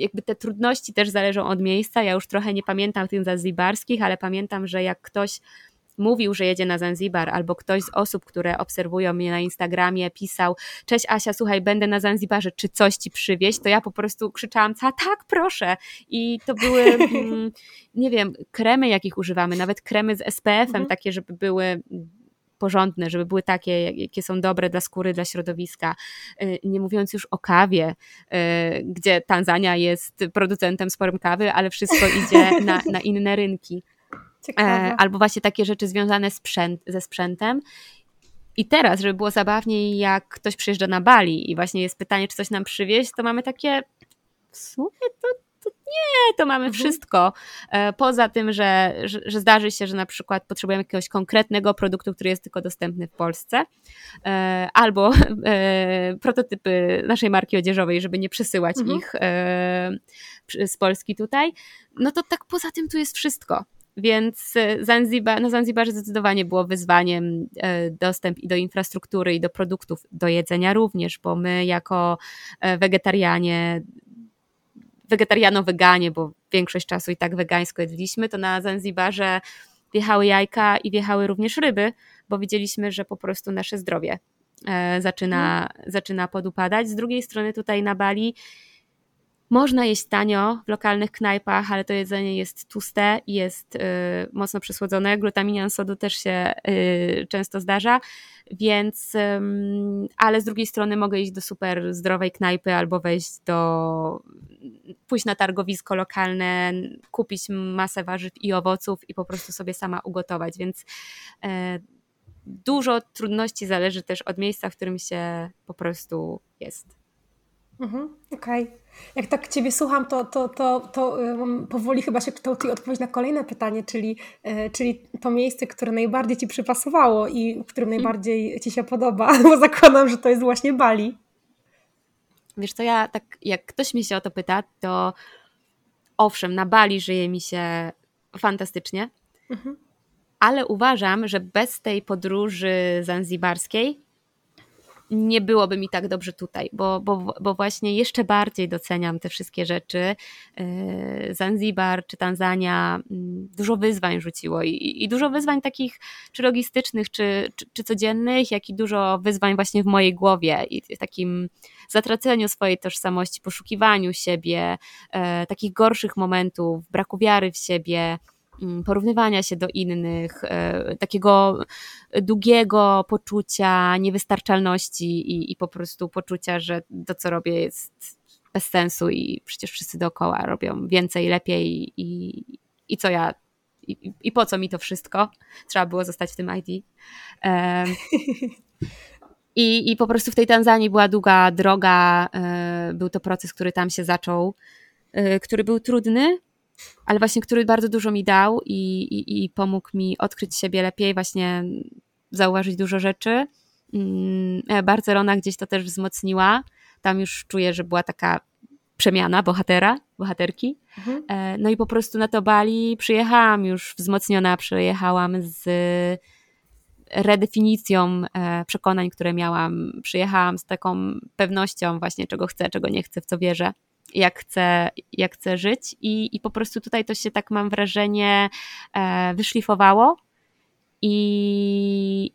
jakby te trudności też zależą od miejsca. Ja już trochę nie pamiętam tych zanzibarskich, ale pamiętam, że jak ktoś mówił, że jedzie na Zanzibar, albo ktoś z osób, które obserwują mnie na Instagramie, pisał: Cześć Asia, słuchaj, będę na Zanzibarze, czy coś ci przywieźć? To ja po prostu krzyczałam: Tak, proszę. I to były, mm, nie wiem, kremy, jakich używamy, nawet kremy z SPF-em, mhm. takie, żeby były porządne, żeby były takie, jakie są dobre dla skóry, dla środowiska. Y, nie mówiąc już o kawie, y, gdzie Tanzania jest producentem sporym kawy, ale wszystko idzie na, na inne rynki. E, albo właśnie takie rzeczy związane sprzęt, ze sprzętem. I teraz, żeby było zabawniej, jak ktoś przyjeżdża na Bali i właśnie jest pytanie, czy coś nam przywieźć, to mamy takie w sumie to, to Nie, to mamy mhm. wszystko. E, poza tym, że, że, że, zdarzy się, że na przykład potrzebujemy jakiegoś konkretnego produktu, który jest tylko dostępny w Polsce, e, albo prototypy naszej marki odzieżowej, żeby nie przesyłać mhm. ich z Polski tutaj, no to tak poza tym tu jest wszystko. Więc Zanzibar, na Zanzibarze zdecydowanie było wyzwaniem dostęp i do infrastruktury, i do produktów, do jedzenia również, bo my jako wegetarianie wegetariano-weganie, bo większość czasu i tak wegańsko jedliśmy, to na Zanzibarze wjechały jajka i wjechały również ryby, bo widzieliśmy, że po prostu nasze zdrowie e, zaczyna, mhm. zaczyna podupadać. Z drugiej strony tutaj na Bali można jeść tanio w lokalnych knajpach, ale to jedzenie jest tłuste i jest y, mocno przesłodzone. Glutaminian sodu też się y, często zdarza, więc y, ale z drugiej strony mogę iść do super zdrowej knajpy albo wejść do pójść na targowisko lokalne, kupić masę warzyw i owoców i po prostu sobie sama ugotować, więc e, dużo trudności zależy też od miejsca, w którym się po prostu jest. Mhm, Okej. Okay. Jak tak Ciebie słucham, to, to, to, to um, powoli chyba się kształtuje odpowiedź na kolejne pytanie, czyli, e, czyli to miejsce, które najbardziej Ci przypasowało i w którym mhm. najbardziej Ci się podoba, bo zakładam, że to jest właśnie Bali. Wiesz co, ja tak, jak ktoś mi się o to pyta, to owszem, na Bali żyje mi się fantastycznie, mhm. ale uważam, że bez tej podróży zanzibarskiej nie byłoby mi tak dobrze tutaj, bo, bo, bo właśnie jeszcze bardziej doceniam te wszystkie rzeczy. Yy, Zanzibar czy Tanzania mm, dużo wyzwań rzuciło i, i dużo wyzwań takich czy logistycznych, czy, czy, czy, codziennych, jak i dużo wyzwań właśnie w mojej głowie i w takim zatraceniu swojej tożsamości, poszukiwaniu siebie, yy, takich gorszych momentów, braku wiary w siebie, porównywania się do innych, e, takiego długiego poczucia niewystarczalności i, i po prostu poczucia, że to, co robię, jest bez sensu i przecież wszyscy dookoła robią więcej, lepiej i, i co ja i, i, po co mi to wszystko? Trzeba było zostać w tym ID. I, I po prostu w tej Tanzanii była długa droga. E, był to proces, który tam się zaczął, e, który był trudny, ale właśnie który bardzo dużo mi dał i, i, i pomógł mi odkryć siebie lepiej, właśnie zauważyć dużo rzeczy. Mm, e, Barcelona gdzieś to też wzmocniła. Tam już czuję, że była taka przemiana bohatera, bohaterki. Mhm. E, no i po prostu na to Bali przyjechałam już wzmocniona, przyjechałam z redefinicją e, przekonań, które miałam. Przyjechałam z taką pewnością właśnie, czego chcę, czego nie chcę, w co wierzę jak chcę, jak chcę żyć i, i po prostu tutaj to się tak mam wrażenie e, wyszlifowało i,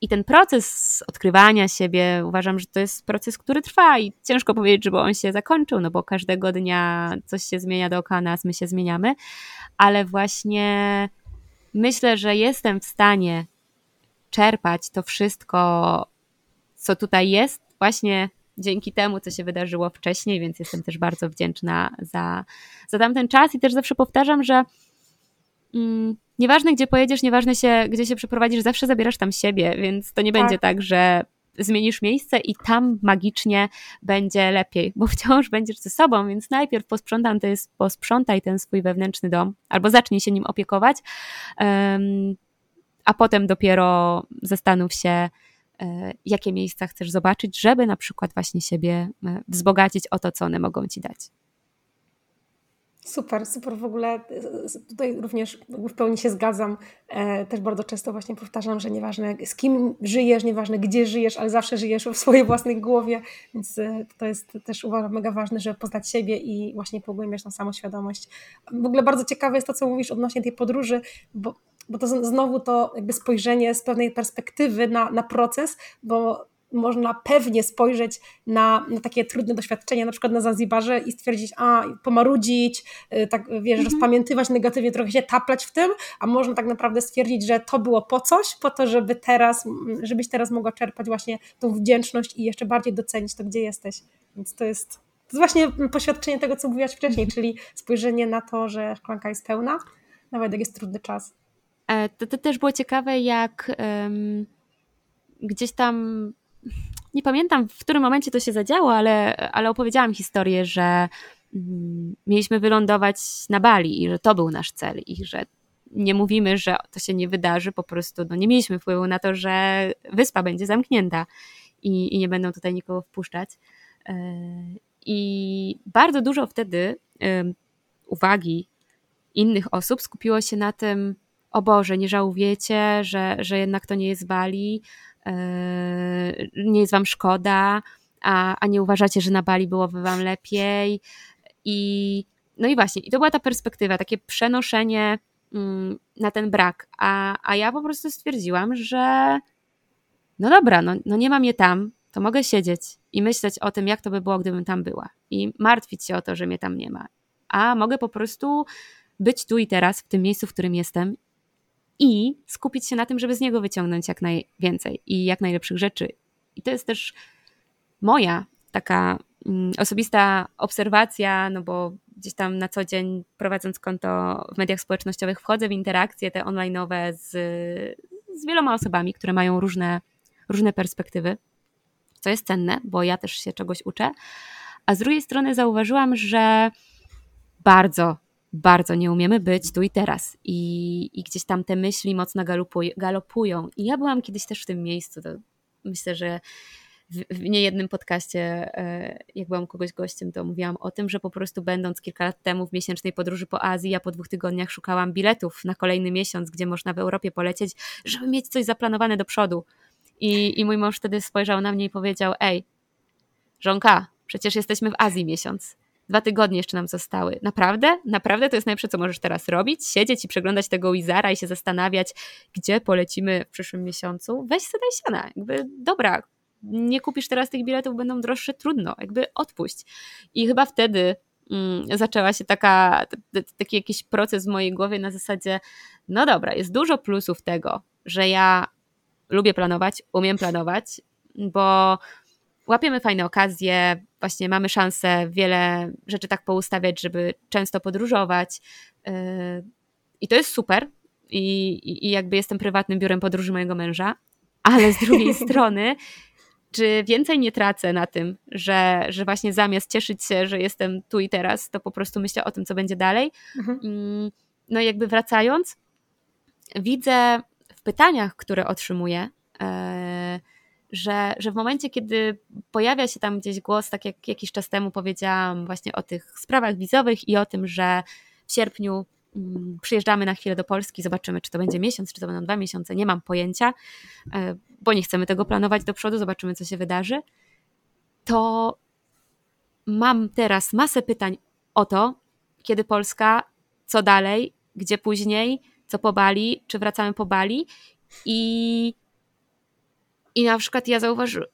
i ten proces odkrywania siebie, uważam, że to jest proces, który trwa i ciężko powiedzieć, żeby on się zakończył, no bo każdego dnia coś się zmienia dookoła nas, my się zmieniamy, ale właśnie myślę, że jestem w stanie czerpać to wszystko, co tutaj jest, właśnie dzięki temu, co się wydarzyło wcześniej, więc jestem też bardzo wdzięczna za, za tamten czas i też zawsze powtarzam, że mm, nieważne gdzie pojedziesz, nieważne się, gdzie się przeprowadzisz, zawsze zabierasz tam siebie, więc to nie tak. będzie tak, że zmienisz miejsce i tam magicznie będzie lepiej, bo wciąż będziesz ze sobą, więc najpierw posprzątam, posprzątaj ten swój wewnętrzny dom, albo zacznij się nim opiekować, um, a potem dopiero zastanów się, jakie miejsca chcesz zobaczyć, żeby na przykład właśnie siebie e, wzbogacić o to, co one mogą ci dać. Super, super w ogóle. E, tutaj również w pełni się zgadzam. Też bardzo często właśnie powtarzam, że nieważne z kim żyjesz, nieważne gdzie żyjesz, ale zawsze żyjesz w swojej własnej głowie, więc to jest też uważam mega ważne, żeby poznać siebie i właśnie pogłębiać tą samoświadomość. W ogóle bardzo ciekawe jest to, co mówisz odnośnie tej podróży, bo bo to znowu to jakby spojrzenie z pewnej perspektywy na, na proces, bo można pewnie spojrzeć na, na, takie trudne doświadczenia, na przykład na Zanzibarze i stwierdzić, a pomarudzić, y, tak wiesz, mhm. rozpamiętywać negatywnie, trochę się taplać w tym, a można tak naprawdę stwierdzić, że to było po coś, po to, żeby teraz, żebyś teraz mogła czerpać właśnie tą wdzięczność i jeszcze bardziej docenić to, gdzie jesteś. Więc to jest, to jest właśnie poświadczenie tego, co mówiłaś wcześniej, mhm. czyli spojrzenie na to, że szklanka jest pełna, nawet jak jest trudny czas. E, to, to też było ciekawe, jak um, gdzieś tam, nie pamiętam w którym momencie to się zadziało, ale, ale opowiedziałam historię, że mm, mieliśmy wylądować na Bali i że to był nasz cel i że nie mówimy, że to się nie wydarzy, po prostu no, nie mieliśmy wpływu na to, że wyspa będzie zamknięta i, i nie będą tutaj nikogo wpuszczać. E, I bardzo dużo wtedy uwagi innych osób skupiło się na tym, o Boże, nie żałujecie, że, że jednak to nie jest Bali, e, nie jest wam szkoda, a, a nie uważacie, że na Bali byłoby wam lepiej. I no i właśnie, i to była ta perspektywa, takie przenoszenie mm, na ten brak. A, a ja po prostu stwierdziłam, że no dobra, no, no nie mam je tam, to mogę siedzieć i myśleć o tym, jak to by było, gdybym tam była. I martwić się o to, że mnie tam nie ma. A mogę po prostu być tu i teraz, w tym miejscu, w którym jestem i skupić się na tym, żeby z niego wyciągnąć jak najwięcej i jak najlepszych rzeczy. I to jest też moja taka mm, osobista obserwacja, no bo gdzieś tam na co dzień prowadząc konto w mediach społecznościowych wchodzę w interakcje te online'owe z, z wieloma osobami, które mają różne, różne perspektywy, co jest cenne, bo ja też się czegoś uczę. A z drugiej strony zauważyłam, że bardzo bardzo nie umiemy być tu i teraz. I, i gdzieś tam te myśli mocno galopuj, galopują. I ja byłam kiedyś też w tym miejscu. Myślę, że w, w niejednym podcaście, e, jak byłam kogoś gościem, to mówiłam o tym, że po prostu będąc kilka lat temu w miesięcznej podróży po Azji, ja po dwóch tygodniach szukałam biletów na kolejny miesiąc, gdzie można w Europie polecieć, żeby mieć coś zaplanowane do przodu. I, i mój mąż wtedy spojrzał na mnie i powiedział: Ej, żonka, przecież jesteśmy w Azji miesiąc Dwa tygodnie jeszcze nam zostały. Naprawdę? Naprawdę to jest najlepsze, co możesz teraz robić? Siedzieć i przeglądać tego Wizara i się zastanawiać, gdzie polecimy w przyszłym miesiącu? Weź sobie daj siana. Jakby, dobra, nie kupisz teraz tych biletów, będą droższe, trudno. Jakby odpuść. I chyba wtedy mm, zaczęła się taka, taki jakiś proces w mojej głowie na zasadzie, no dobra, jest dużo plusów tego, że ja lubię planować, umiem planować, bo łapiemy fajne okazje, właśnie mamy szansę wiele rzeczy tak poustawiać, żeby często podróżować. Yy, I to jest super. I, i, jakby jestem prywatnym biurem podróży mojego męża, ale z drugiej strony, czy więcej nie tracę na tym, że, że właśnie zamiast cieszyć się, że jestem tu i teraz, to po prostu myślę o tym, co będzie dalej. Mhm. Mm, no i jakby wracając, widzę w pytaniach, które otrzymuję, yy, że, że w momencie, kiedy pojawia się tam gdzieś głos, tak jak jakiś czas temu powiedziałam właśnie o tych sprawach wizowych i o tym, że w sierpniu mm, przyjeżdżamy na chwilę do Polski, zobaczymy, czy to będzie miesiąc, czy to będą dwa miesiące, nie mam pojęcia, e, bo nie chcemy tego planować do przodu, zobaczymy, co się wydarzy, to mam teraz masę pytań o to, kiedy Polska, co dalej, gdzie później, co po Bali, czy wracamy po Bali i i na przykład ja, zauważy,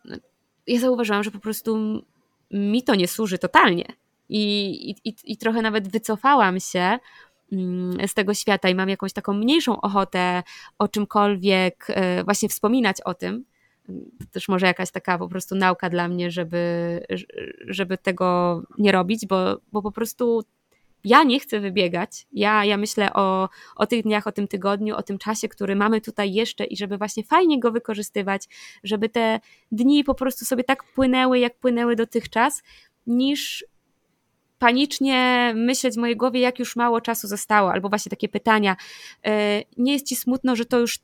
ja zauważyłam, że po prostu mi to nie służy totalnie. I, i, i trochę nawet wycofałam się mm, z tego świata i mam jakąś taką mniejszą ochotę o czymkolwiek e, właśnie wspominać o tym. To też może jakaś taka po prostu nauka dla mnie, żeby, żeby tego nie robić, bo, bo po prostu ja nie chcę wybiegać. Ja, ja myślę o, o tych dniach, o tym tygodniu, o tym czasie, który mamy tutaj jeszcze i żeby właśnie fajnie go wykorzystywać, żeby te dni po prostu sobie tak płynęły, jak płynęły dotychczas, niż panicznie myśleć w mojej głowie, jak już mało czasu zostało, albo właśnie takie pytania. E, nie jest ci smutno, że to już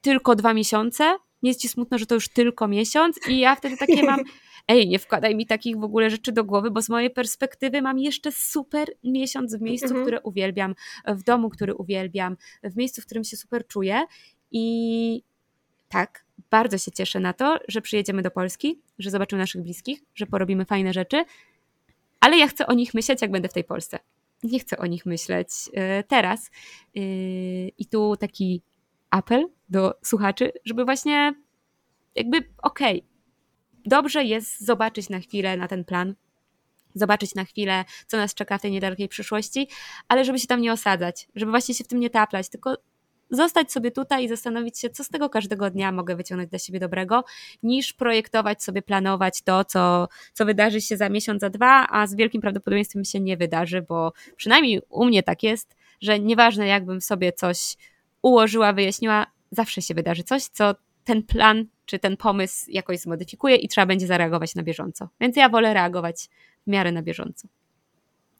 tylko dwa miesiące? Nie jest ci smutno, że to już tylko miesiąc? I ja wtedy takie mam ej, nie wkładaj mi takich w ogóle rzeczy do głowy, bo z mojej perspektywy mam jeszcze super miesiąc w miejscu, mhm. które uwielbiam, w domu, który uwielbiam, w miejscu, w którym się super czuję i tak, bardzo się cieszę na to, że przyjedziemy do Polski, że zobaczymy naszych bliskich, że porobimy fajne rzeczy, ale ja chcę o nich myśleć, jak będę w tej Polsce. Nie chcę o nich myśleć y, teraz. Y, I tu taki apel do słuchaczy, żeby właśnie jakby okej, okay, dobrze jest zobaczyć na chwilę na ten plan, zobaczyć na chwilę, co nas czeka w tej niedalekiej przyszłości, ale żeby się tam nie osadzać, żeby właśnie się w tym nie taplać, tylko zostać sobie tutaj i zastanowić się, co z tego każdego dnia mogę wyciągnąć dla siebie dobrego, niż projektować sobie, planować to, co, co wydarzy się za miesiąc, za dwa, a z wielkim prawdopodobieństwem się nie wydarzy, bo przynajmniej u mnie tak jest, że nieważne jakbym sobie coś ułożyła, wyjaśniła, zawsze się wydarzy coś, co ten plan czy ten pomysł jakoś zmodyfikuje i trzeba będzie zareagować na bieżąco. Więc ja wolę reagować w miarę na bieżąco.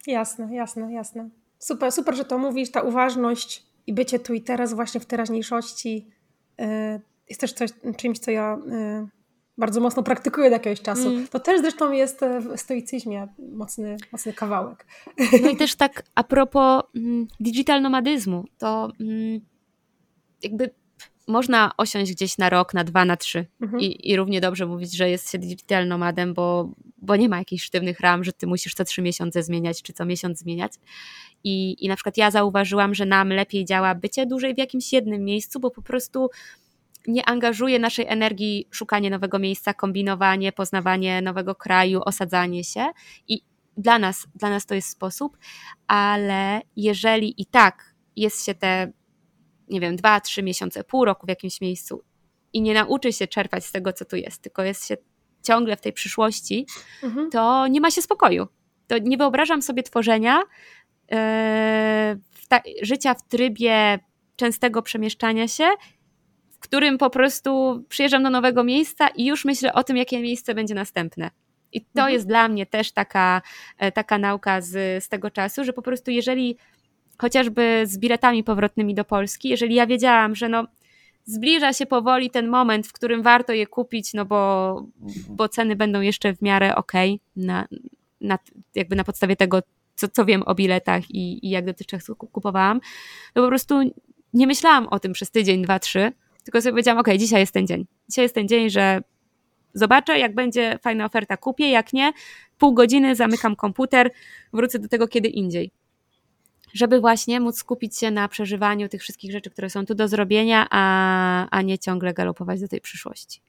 Jasne, jasne, jasne. Super, super, że to mówisz, ta uważność i bycie tu i teraz właśnie w teraźniejszości yy, jest też coś, czymś, co ja yy, bardzo mocno praktykuję od jakiegoś czasu. Mm. To też zresztą jest w stoicyzmie mocny, mocny kawałek. No i też tak a propos mm, digital nomadyzmu, to mm, jakby można osiąść gdzieś na rok, na dwa, na trzy mhm. I, i równie dobrze mówić, że jest się digital nomadem, bo, bo nie ma jakichś sztywnych ram, że ty musisz co trzy miesiące zmieniać, czy co miesiąc zmieniać. I, I na przykład ja zauważyłam, że nam lepiej działa bycie dłużej w jakimś jednym miejscu, bo po prostu nie angażuje naszej energii szukanie nowego miejsca, kombinowanie, poznawanie nowego kraju, osadzanie się. I dla nas, dla nas to jest sposób, ale jeżeli i tak jest się te nie wiem, dwa, trzy miesiące, pół roku w jakimś miejscu i nie nauczy się czerpać z tego, co tu jest, tylko jest się ciągle w tej przyszłości, mhm. to nie ma się spokoju. To nie wyobrażam sobie tworzenia yy, w ta, życia w trybie częstego przemieszczania się, w którym po prostu przyjeżdżam do nowego miejsca i już myślę o tym, jakie miejsce będzie następne. I to mhm. jest dla mnie też taka, e, taka nauka z, z tego czasu, że po prostu jeżeli chociażby z biletami powrotnymi do Polski, jeżeli ja wiedziałam, że no zbliża się powoli ten moment, w którym warto je kupić, no bo, bo ceny będą jeszcze w miarę ok, na, na, jakby na podstawie tego, co, co wiem o biletach i, i jak dotychczas kupowałam, to po prostu nie myślałam o tym przez tydzień, dwa, trzy, tylko sobie powiedziałam, ok, dzisiaj jest ten dzień. Dzisiaj jest ten dzień, że zobaczę, jak będzie fajna oferta, kupię, jak nie, pół godziny, zamykam komputer, wrócę do tego kiedy indziej żeby właśnie móc skupić się na przeżywaniu tych wszystkich rzeczy, które są tu do zrobienia, a, a nie ciągle galopować do tej przyszłości.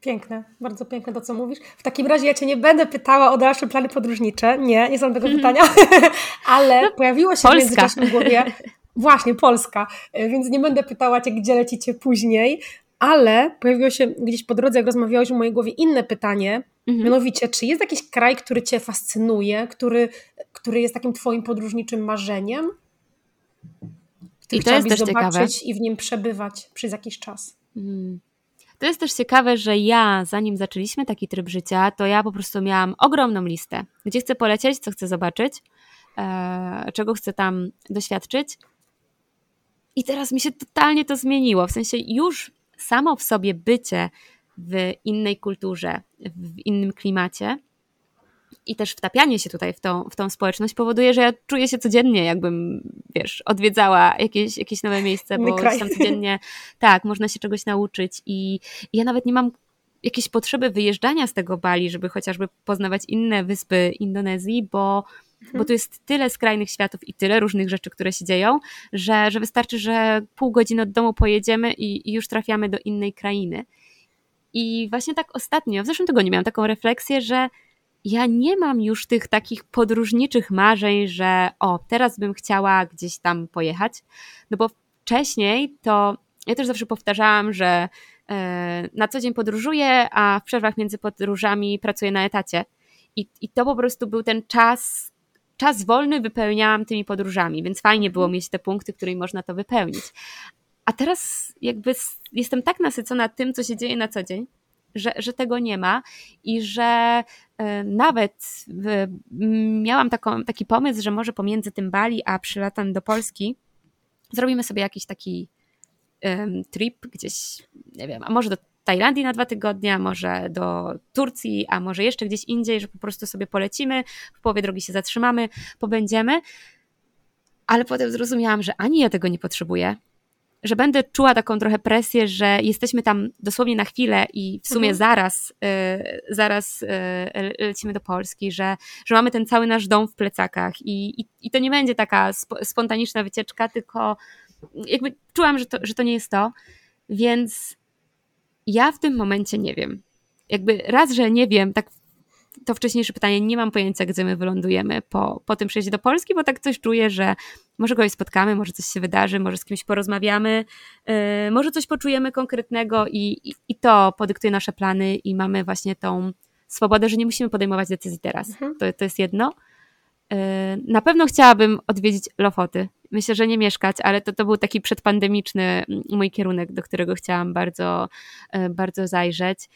Piękne, bardzo piękne to, co mówisz. W takim razie ja Cię nie będę pytała o dalsze plany podróżnicze. Nie, nie są tego mm. pytania, ale no, pojawiło się Polska. w międzyczasie w głowie. Właśnie, Polska, więc nie będę pytała Cię, gdzie lecicie później, ale pojawiło się gdzieś po drodze, jak rozmawiałeś w mojej głowie, inne pytanie, mhm. mianowicie, czy jest jakiś kraj, który Cię fascynuje, który, który jest takim Twoim podróżniczym marzeniem? I to jest też ciekawe. I w nim przebywać przez jakiś czas. Mhm. To jest też ciekawe, że ja, zanim zaczęliśmy taki tryb życia, to ja po prostu miałam ogromną listę, gdzie chcę polecieć, co chcę zobaczyć, e, czego chcę tam doświadczyć. I teraz mi się totalnie to zmieniło. W sensie już samo w sobie bycie w innej kulturze, w innym klimacie i też wtapianie się tutaj w tą, w tą społeczność powoduje, że ja czuję się codziennie, jakbym, wiesz, odwiedzała jakieś, jakieś nowe miejsce, bo tam codziennie, tak, można się czegoś nauczyć i, i ja nawet nie mam jakiejś potrzeby wyjeżdżania z tego Bali, żeby chociażby poznawać inne wyspy Indonezji, bo bo mhm. tu jest tyle skrajnych światów i tyle różnych rzeczy, które się dzieją, że, że wystarczy, że pół godziny od domu pojedziemy i, i już trafiamy do innej krainy. I właśnie tak ostatnio, w zeszłym tygodniu miałam taką refleksję, że ja nie mam już tych takich podróżniczych marzeń, że o, teraz bym chciała gdzieś tam pojechać, no bo wcześniej to ja też zawsze powtarzałam, że e, na co dzień podróżuję, a w przerwach między podróżami pracuję na etacie. I, I to po prostu był ten czas, czas wolny wypełniałam tymi podróżami, więc fajnie było mieć te punkty, w których można to wypełnić. A teraz jakby jestem tak nasycona tym, co się dzieje na co dzień, że, że tego nie ma i że e, nawet miałam taką, taki pomysł, że może pomiędzy tym Bali a przylatem do Polski zrobimy sobie jakiś taki trip gdzieś, nie wiem, a może do Tajlandii na dwa tygodnie, a może do Turcji, a może jeszcze gdzieś indziej, że po prostu sobie polecimy, w połowie drogi się zatrzymamy, pobędziemy. Ale potem zrozumiałam, że ani ja tego nie potrzebuję, że będę czuła taką trochę presję, że jesteśmy tam dosłownie na chwilę i w sumie mhm. zaraz, y, zaraz y, lecimy do Polski, że, że mamy ten cały nasz dom w plecakach i, i, i to nie będzie taka sp spontaniczna wycieczka, tylko jakby czułam, że to, że to nie jest to, więc ja w tym momencie nie wiem. Jakby raz, że nie wiem, tak to wcześniejsze pytanie, nie mam pojęcia, gdzie my wylądujemy po, po tym przyjeździe do Polski, bo tak coś czuję, że może kogoś spotkamy, może coś się wydarzy, może z kimś porozmawiamy, yy, może coś poczujemy konkretnego i, i, i, to podyktuje nasze plany i mamy właśnie tą swobodę, że nie musimy podejmować decyzji teraz. Mhm. To, to jest jedno. Yy, na pewno chciałabym odwiedzić Lofoty. Myślę, że nie mieszkać, ale to, to był taki przedpandemiczny mm, mój kierunek, do którego chciałam bardzo, yy, bardzo zajrzeć.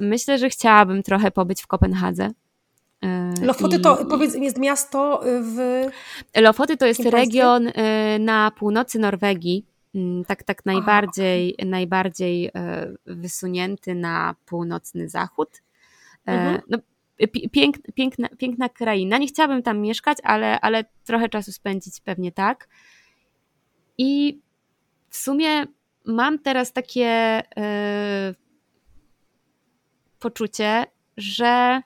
Myślę, że chciałabym trochę pobyć w Kopenhadze. Lofoty I, to, powiedz, jest miasto w... Lofoty to jest region na północy Norwegii, mm, tak, tak najbardziej, najbardziej wysunięty na północny zachód. Mhm. No, piękna, piękna, piękna kraina. Nie chciałabym tam mieszkać, ale, ale trochę czasu spędzić pewnie tak. I w sumie mam teraz takie yy, poczucie, że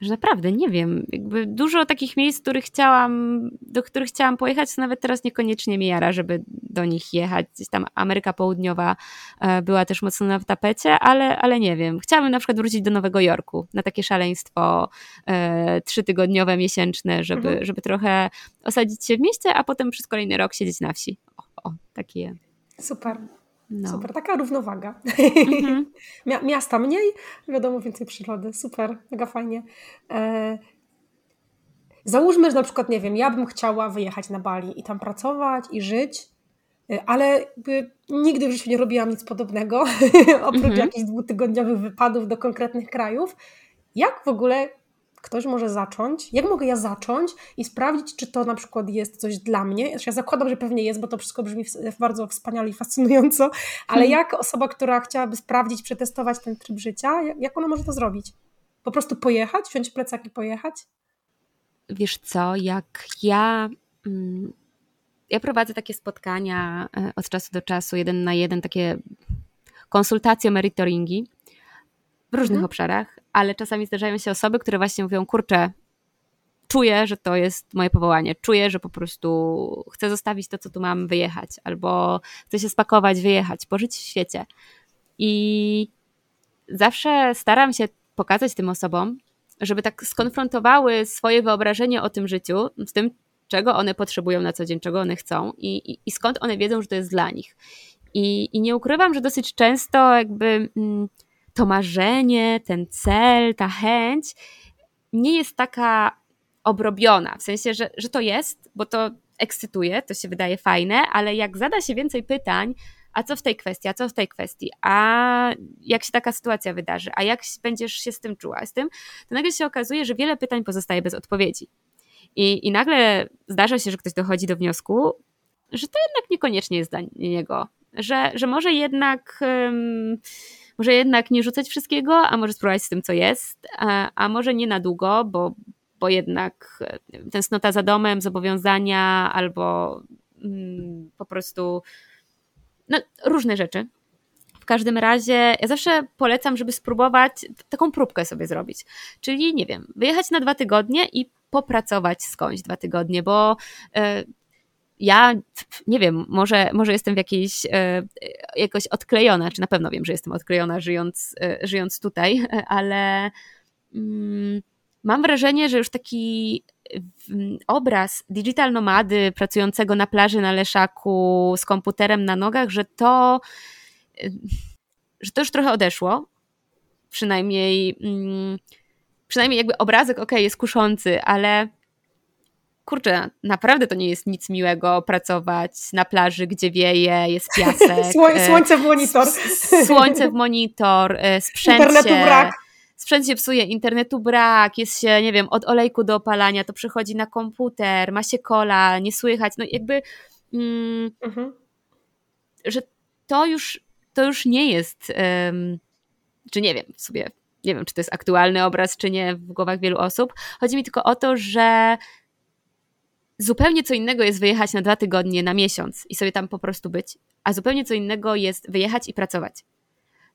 że naprawdę nie wiem, jakby dużo takich miejsc, których chciałam, do których chciałam pojechać, to nawet teraz niekoniecznie mi jara, żeby do nich jechać. Gdzieś tam Ameryka Południowa e, była też mocno na tapecie, ale, ale nie wiem. Chciałabym na przykład wrócić do Nowego Jorku na takie szaleństwo e, trzytygodniowe, miesięczne, żeby, mhm. żeby trochę osadzić się w mieście, a potem przez kolejny rok siedzieć na wsi. O, o takie. Super. No. Super, taka równowaga. Mm-hmm. Miasta mniej, wiadomo, więcej przyrody. Super, mega fajnie. E... Załóżmy, że na przykład, nie wiem, ja bym chciała wyjechać na Bali i tam pracować i żyć, e, ale nigdy w życiu nie robiłam nic podobnego, oprócz mm-hmm. jakichś dwutygodniowych wypadów do konkretnych krajów. Jak w ogóle ktoś może zacząć, jak mogę ja zacząć i sprawdzić, czy to na przykład jest coś dla mnie. Ja zakładam, że pewnie jest, bo to wszystko brzmi bardzo wspaniale i fascynująco, ale hmm. jak osoba, która chciałaby sprawdzić, przetestować ten tryb życia, jak ona może to zrobić? Po prostu pojechać, wziąć plecak i pojechać? Wiesz co, jak ja... Mm, ja prowadzę takie spotkania e, od czasu do czasu, jeden na jeden, takie konsultacje, meritoringi w różnych mhm. obszarach, ale czasami zdarzają się osoby, które właśnie mówią, kurczę, czuję, że to jest moje powołanie, czuję, że po prostu chcę zostawić to, co tu mam, wyjechać, albo chcę się spakować, wyjechać, pożyć w świecie. I zawsze staram się pokazać tym osobom, żeby tak skonfrontowały swoje wyobrażenie o tym życiu z tym, czego one potrzebują na co dzień, czego one chcą i, i, i skąd one wiedzą, że to jest dla nich. I, I, nie ukrywam, że dosyć często jakby mm, to marzenie, ten cel, ta chęć nie jest taka obrobiona. W sensie, że, że to jest, bo to ekscytuje, to się wydaje fajne, ale jak zada się więcej pytań, a co w tej kwestii, a co w tej kwestii, a jak się taka sytuacja wydarzy, a jak będziesz się z tym czuła, z tym, to nagle się okazuje, że wiele pytań pozostaje bez odpowiedzi. I, I nagle zdarza się, że ktoś dochodzi do wniosku, że to jednak niekoniecznie jest dla niego, że, że może jednak. Um, może jednak nie rzucać wszystkiego, a może spróbować z tym, co jest, a, może nie na długo, bo, bo jednak tęsknota za domem, zobowiązania albo mm, po prostu no, różne rzeczy. W każdym razie ja zawsze polecam, żeby spróbować taką próbkę sobie zrobić. Czyli, nie wiem, wyjechać na dwa tygodnie i popracować skądś dwa tygodnie, bo e, ja nie wiem, może, może jestem w jakiejś e, jakoś odklejona, czy na pewno wiem, że jestem odklejona żyjąc, e, żyjąc tutaj, ale mm, mam wrażenie, że już taki obraz digital nomady pracującego na plaży na Leszaku z komputerem na nogach, że to, e, że to już trochę odeszło. Przynajmniej, mm, przynajmniej jakby obrazek, ok, jest kuszący, ale kurczę, naprawdę to nie jest nic miłego pracować na plaży, gdzie wieje, jest piasek. E, słońce w monitor. Słońce w monitor, e, sprzęt Internetu brak. Sprzęt się psuje, internetu brak, jest się, nie wiem, od olejku do opalania, to przychodzi na komputer, ma się kola, nie słychać, no jakby, mm, mhm. że to już, to już nie jest, um, czy nie wiem, sobie nie wiem, czy to jest aktualny obraz, czy nie w głowach wielu osób. Chodzi mi tylko o to, że zupełnie co innego jest wyjechać na dwa tygodnie, na miesiąc i sobie tam po prostu być, a zupełnie co innego jest wyjechać i pracować.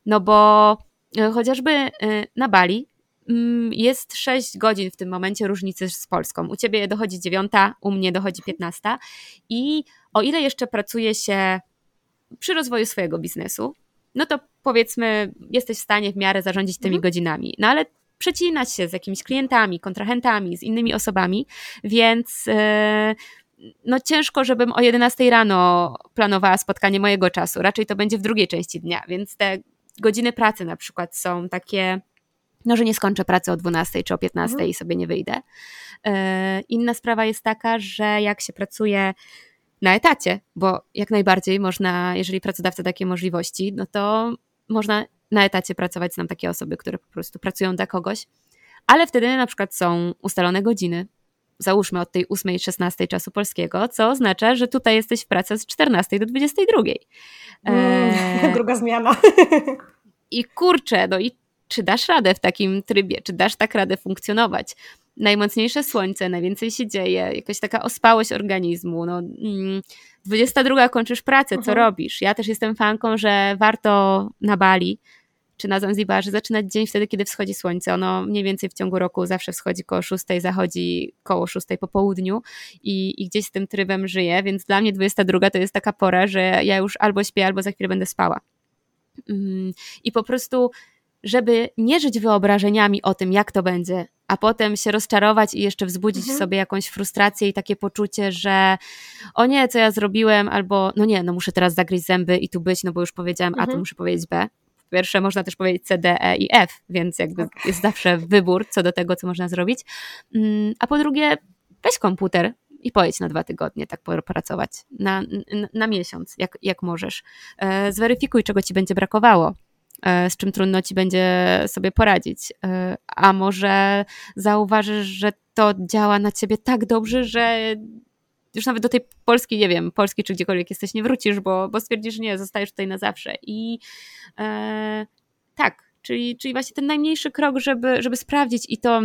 No bo e, chociażby e, na Bali mm, jest 6 godzin w tym momencie różnicy z Polską. U ciebie dochodzi dziewiąta, u mnie dochodzi piętnasta i o ile jeszcze pracuje się przy rozwoju swojego biznesu, no to powiedzmy, jesteś w stanie w miarę zarządzić tymi mhm. godzinami. No ale przecinać się z jakimiś klientami, kontrahentami, z innymi osobami, więc e, no ciężko, żebym o 11 rano planowała spotkanie mojego czasu. Raczej to będzie w drugiej części dnia, więc te godziny pracy na przykład są takie, no że nie skończę pracy o 12 czy o 15 mhm. i sobie nie wyjdę. E, inna sprawa jest taka, że jak się pracuje na etacie, bo jak najbardziej można, jeżeli pracodawca takie możliwości, no to można na etacie pracować. Znam takie osoby, które po prostu pracują dla kogoś, ale wtedy na przykład są ustalone godziny, załóżmy od tej 8-16 czasu polskiego, co oznacza, że tutaj jesteś w pracy z 14 do 22. Mm, druga zmiana. I kurczę, no i czy dasz radę w takim trybie, czy dasz tak radę funkcjonować? Najmocniejsze słońce, najwięcej się dzieje, jakaś taka ospałość organizmu. No, 22 mm, kończysz pracę, co mhm. robisz? Ja też jestem fanką, że warto na Bali czy na Zanzibarze zaczynać dzień wtedy, kiedy wschodzi słońce. Ono mniej więcej w ciągu roku zawsze wschodzi koło 6, zachodzi koło 6 po południu i, i gdzieś z tym trybem żyję, więc dla mnie 22 to jest taka pora, że ja już albo śpię, albo za chwilę będę spała. Mm, I po prostu żeby nie żyć wyobrażeniami o tym, jak to będzie, a potem się rozczarować i jeszcze wzbudzić mhm. w sobie jakąś frustrację i takie poczucie, że o nie, co ja zrobiłem, albo no nie, no muszę teraz zagryźć zęby i tu być, no bo już powiedziałem mhm. A, to muszę powiedzieć B. Pierwsze, można też powiedzieć C, D, E i F, więc jakby jest zawsze wybór co do tego, co można zrobić. Mm, a po drugie, weź komputer, i pojedź na dwa tygodnie tak pracować, na, na, na miesiąc, jak, jak możesz. E, zweryfikuj, czego ci będzie brakowało. E, z czym trudno ci będzie sobie poradzić. E, a może zauważysz, że to działa na ciebie tak dobrze, że już nawet do tej Polski, nie wiem, Polski czy gdziekolwiek jesteś, nie wrócisz, bo, bo stwierdzisz, że nie, zostajesz tutaj na zawsze. I e, tak, czyli, czyli właśnie ten najmniejszy krok, żeby, żeby sprawdzić i to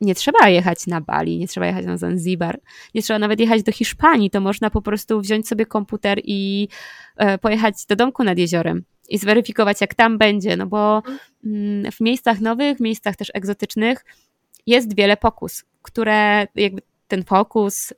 nie trzeba jechać na Bali, nie trzeba jechać na Zanzibar, nie trzeba nawet jechać do Hiszpanii, to można po prostu wziąć sobie komputer i e, pojechać do domku nad jeziorem i zweryfikować, jak tam będzie, no bo mm, w miejscach nowych, miejscach też egzotycznych jest wiele pokus, które jakby ten fokus,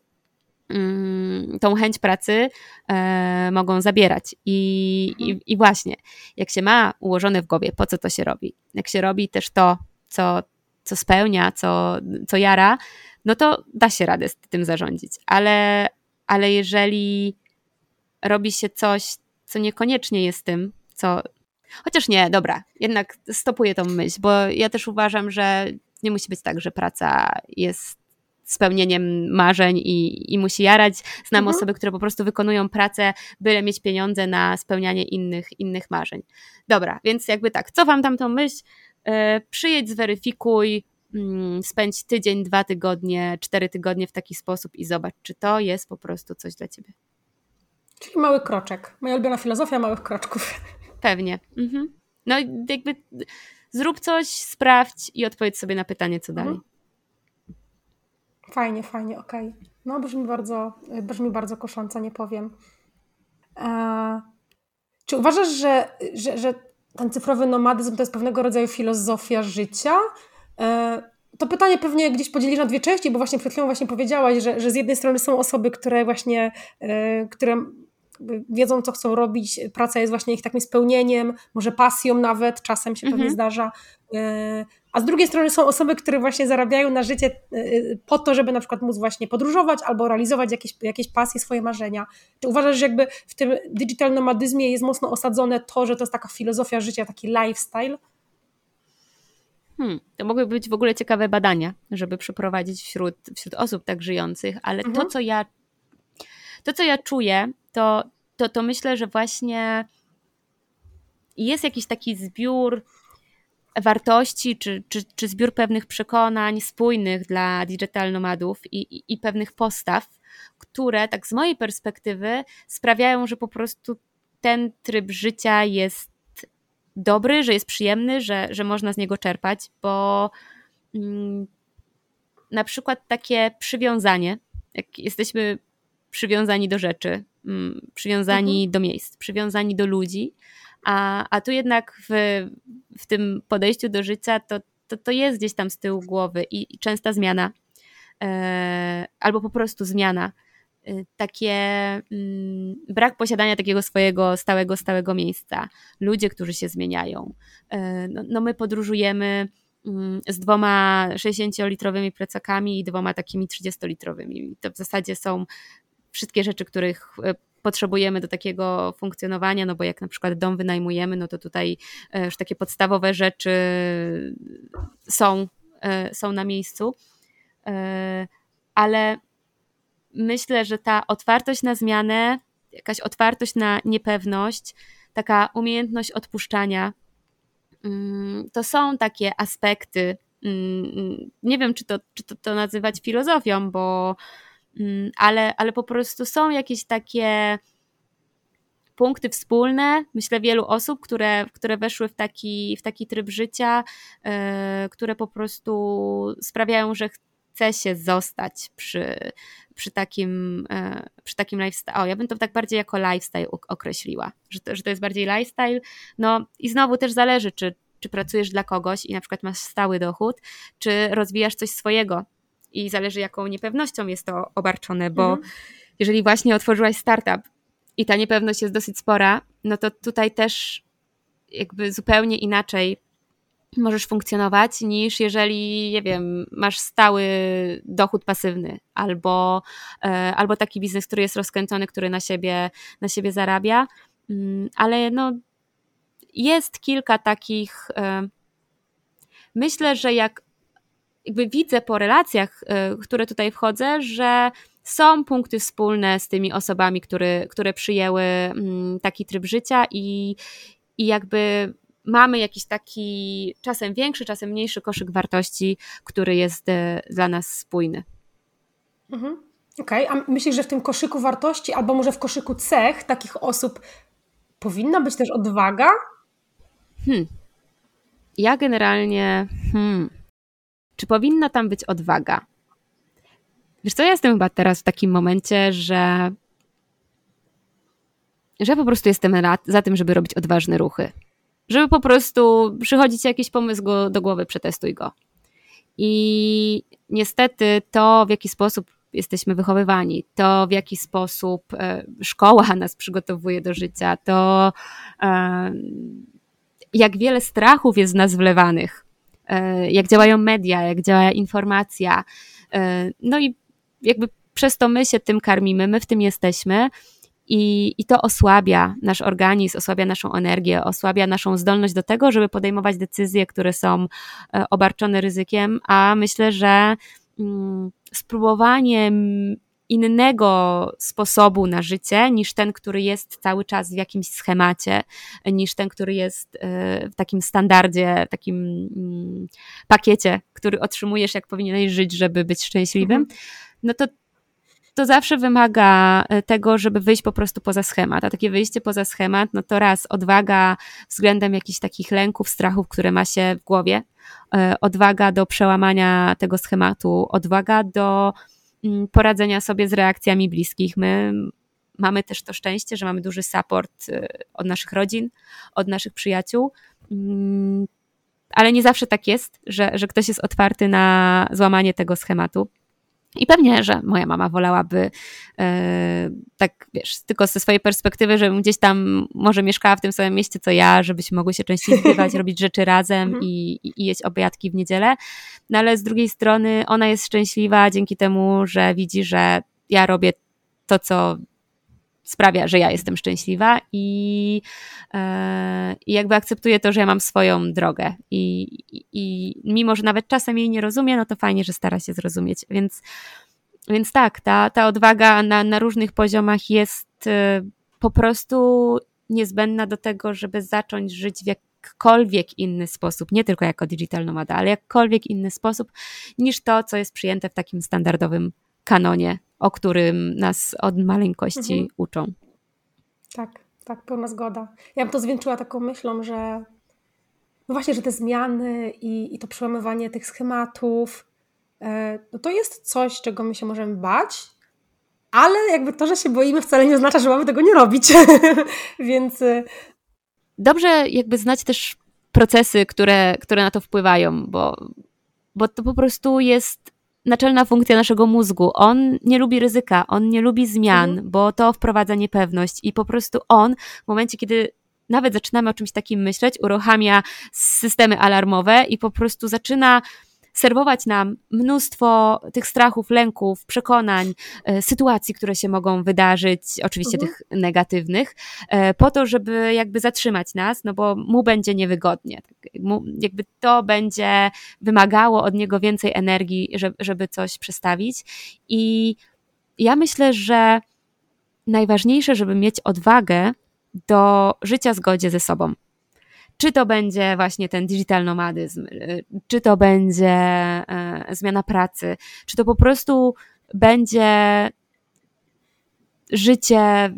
tą chęć pracy e, mogą zabierać. I, i, I właśnie, jak się ma ułożone w głowie, po co to się robi, jak się robi też to, co, co spełnia, co, co jara, no to da się radę z tym zarządzić. Ale, ale jeżeli robi się coś, co niekoniecznie jest tym, co. Chociaż nie, dobra, jednak stopuję tą myśl, bo ja też uważam, że nie musi być tak, że praca jest spełnieniem marzeń i, i musi jarać. Znam mhm. osoby, które po prostu wykonują pracę, byle mieć pieniądze na spełnianie innych, innych marzeń. Dobra, więc jakby tak, co wam tam tą myśl? Yy, przyjedź, zweryfikuj, yy, spędź tydzień, dwa tygodnie, cztery tygodnie w taki sposób i zobacz, czy to jest po prostu coś dla ciebie. Czyli mały kroczek. Moja ulubiona filozofia małych kroczków. Pewnie. Mhm. No jakby zrób coś, sprawdź i odpowiedz sobie na pytanie, co dalej. Fajnie, fajnie, okej. Okay. No brzmi bardzo, brzmi bardzo kosząco, nie powiem. Eee, czy uważasz, że, że, że ten cyfrowy nomadyzm to jest pewnego rodzaju filozofia życia? Eee, to pytanie pewnie gdzieś podzielisz na dwie części, bo właśnie przed chwilą właśnie powiedziałaś, że, że z jednej strony są osoby, które właśnie, e, które wiedzą, co chcą robić, praca jest właśnie ich takim spełnieniem, może pasją nawet, czasem się mhm. pewnie zdarza. E, a z drugiej strony są osoby, które właśnie zarabiają na życie e, po to, żeby na przykład móc właśnie podróżować albo realizować jakieś, jakieś pasje, swoje marzenia. Czy uważasz, że jakby w tym digital nomadyzmie jest mocno osadzone to, że to jest taka filozofia życia, taki lifestyle? Hmm, to mogły być w ogóle ciekawe badania, żeby przeprowadzić wśród, wśród osób tak żyjących, ale mhm. to, co ja to, co ja czuję, to, to, to myślę, że właśnie jest jakiś taki zbiór wartości, czy, czy, czy zbiór pewnych przekonań spójnych dla digital nomadów i, i, i pewnych postaw, które tak z mojej perspektywy sprawiają, że po prostu ten tryb życia jest dobry, że jest przyjemny, że, że można z niego czerpać, bo mm, na przykład takie przywiązanie, jak jesteśmy przywiązani do rzeczy, mm, przywiązani mhm. do miejsc, przywiązani do ludzi, a, a tu jednak w, w tym podejściu do życia to, to, to jest gdzieś tam z tyłu głowy i, i częsta zmiana, e, albo po prostu zmiana. E, takie mm, brak posiadania takiego swojego stałego, stałego miejsca. Ludzie, którzy się zmieniają. E, no, no my podróżujemy mm, z dwoma 60-litrowymi plecakami i dwoma takimi 30-litrowymi. To w zasadzie są wszystkie rzeczy, których e, potrzebujemy do takiego funkcjonowania, no bo jak na przykład dom wynajmujemy, no to tutaj e, już takie podstawowe rzeczy są, e, są na miejscu. Ale myślę, że ta otwartość na zmianę, jakaś otwartość na niepewność, taka umiejętność odpuszczania, mm, to są takie aspekty mm, nie wiem, czy to, czy to, to nazywać filozofią, bo mm, ale, ale po prostu są jakieś takie punkty wspólne, myślę, wielu osób, które, które weszły w taki, w taki tryb życia, yy, które po prostu sprawiają, że chce się zostać przy, przy takim, yy, przy takim lifestyle. O, ja bym to tak bardziej jako lifestyle określiła, że to, że to jest bardziej lifestyle. No i znowu też zależy, czy, czy pracujesz dla kogoś i na przykład masz stały dochód, czy rozwijasz coś swojego. I zależy, jaką niepewnością jest to obarczone, bo mhm. jeżeli właśnie otworzyłaś startup i ta niepewność jest dosyć spora, no to tutaj też jakby zupełnie inaczej możesz funkcjonować niż jeżeli, nie wiem, masz stały dochód pasywny albo, e, albo taki biznes, który jest rozkręcony, który na siebie, na siebie zarabia. Mm, ale no, jest kilka takich. E, myślę, że jak jakby widzę po relacjach, e, które tutaj wchodzę, że są punkty wspólne z tymi osobami, które, które przyjęły mm, taki tryb życia i, i jakby mamy jakiś taki czasem większy, czasem mniejszy koszyk wartości, który jest e, dla nas spójny. Mhm. Okej, okay. a myślisz, że w tym koszyku wartości, albo może w koszyku cech takich osób powinna być też odwaga? Hmm. Ja generalnie, hmm. Czy powinna tam być odwaga? Wiesz co, ja jestem chyba teraz w takim momencie, że że po prostu jestem za tym, żeby robić odważne ruchy. Żeby po prostu przychodzić jakiś pomysł go, do głowy, przetestuj go. I niestety to, w jaki sposób jesteśmy wychowywani, to w jaki sposób e, szkoła nas przygotowuje do życia, to e, jak wiele strachów jest w nas wlewanych, jak działają media, jak działa informacja. No i jakby przez to my się tym karmimy, my w tym jesteśmy. I, I to osłabia nasz organizm, osłabia naszą energię, osłabia naszą zdolność do tego, żeby podejmować decyzje, które są e, obarczone ryzykiem, a myślę, że mm, spróbowanie innego sposobu na życie niż ten, który jest cały czas w jakimś schemacie, niż ten, który jest e, w takim standardzie, takim mm, pakiecie, który otrzymujesz, jak powinieneś żyć, żeby być szczęśliwym. Mhm no to to zawsze wymaga e, tego, żeby wyjść po prostu poza schemat. A takie wyjście poza schemat, no to raz odwaga względem jakichś takich lęków, strachów, które ma się w głowie, e, odwaga do przełamania tego schematu, odwaga do poradzenia sobie z reakcjami bliskich. My mamy też to szczęście, że mamy duży support e, od naszych rodzin, od naszych przyjaciół. Mm, ale nie zawsze tak jest, że, że ktoś jest otwarty na złamanie tego schematu. I pewnie, że moja mama wolałaby e, tak, wiesz, tylko ze swojej perspektywy, żebym gdzieś tam może mieszkała w tym samym mieście co ja, żebyśmy mogły się częściej zbywać, robić rzeczy razem mhm. i, i, jeść obiadki w niedzielę. No ale z drugiej strony ona jest szczęśliwa dzięki temu, że widzi, że ja robię to, co sprawia, że ja jestem szczęśliwa i, e, i jakby akceptuję to, że ja mam swoją drogę. I, i, i mimo, że nawet czasem jej nie rozumie, no to fajnie, że stara się zrozumieć, więc, więc tak, ta, ta odwaga na, na różnych poziomach jest e, po prostu niezbędna do tego, żeby zacząć żyć w jakkolwiek inny sposób, nie tylko jako digital nomada, ale jakkolwiek inny sposób niż to, co jest przyjęte w takim standardowym kanonie o którym nas od maleńkości mhm. uczą. Tak, tak, pełna zgoda. Ja bym to zwieńczyła taką myślą, że no właśnie, że te zmiany i, i to przełamywanie tych schematów, e, no to jest coś, czego my się możemy bać, ale jakby to, że się boimy wcale nie oznacza, że mamy tego nie robić. Więc... E, Dobrze jakby znać też procesy, które, które na to wpływają, bo, bo to po prostu jest naczelna funkcja naszego mózgu. On nie lubi ryzyka, on nie lubi zmian, mhm. bo to wprowadza niepewność i po prostu on w momencie, kiedy nawet zaczynamy o czymś takim myśleć, uruchamia systemy alarmowe i po prostu zaczyna serwować nam mnóstwo tych strachów, lęków, przekonań, e, sytuacji, które się mogą wydarzyć, oczywiście mhm. tych negatywnych, e, po to, żeby jakby zatrzymać nas, no bo mu będzie niewygodnie. Tak, jakby to będzie wymagało od niego więcej energii, żeby coś przestawić. I ja myślę, że najważniejsze, żeby mieć odwagę do życia w zgodzie ze sobą. Czy to będzie właśnie ten digital nomadyzm, czy to będzie zmiana pracy, czy to po prostu będzie życie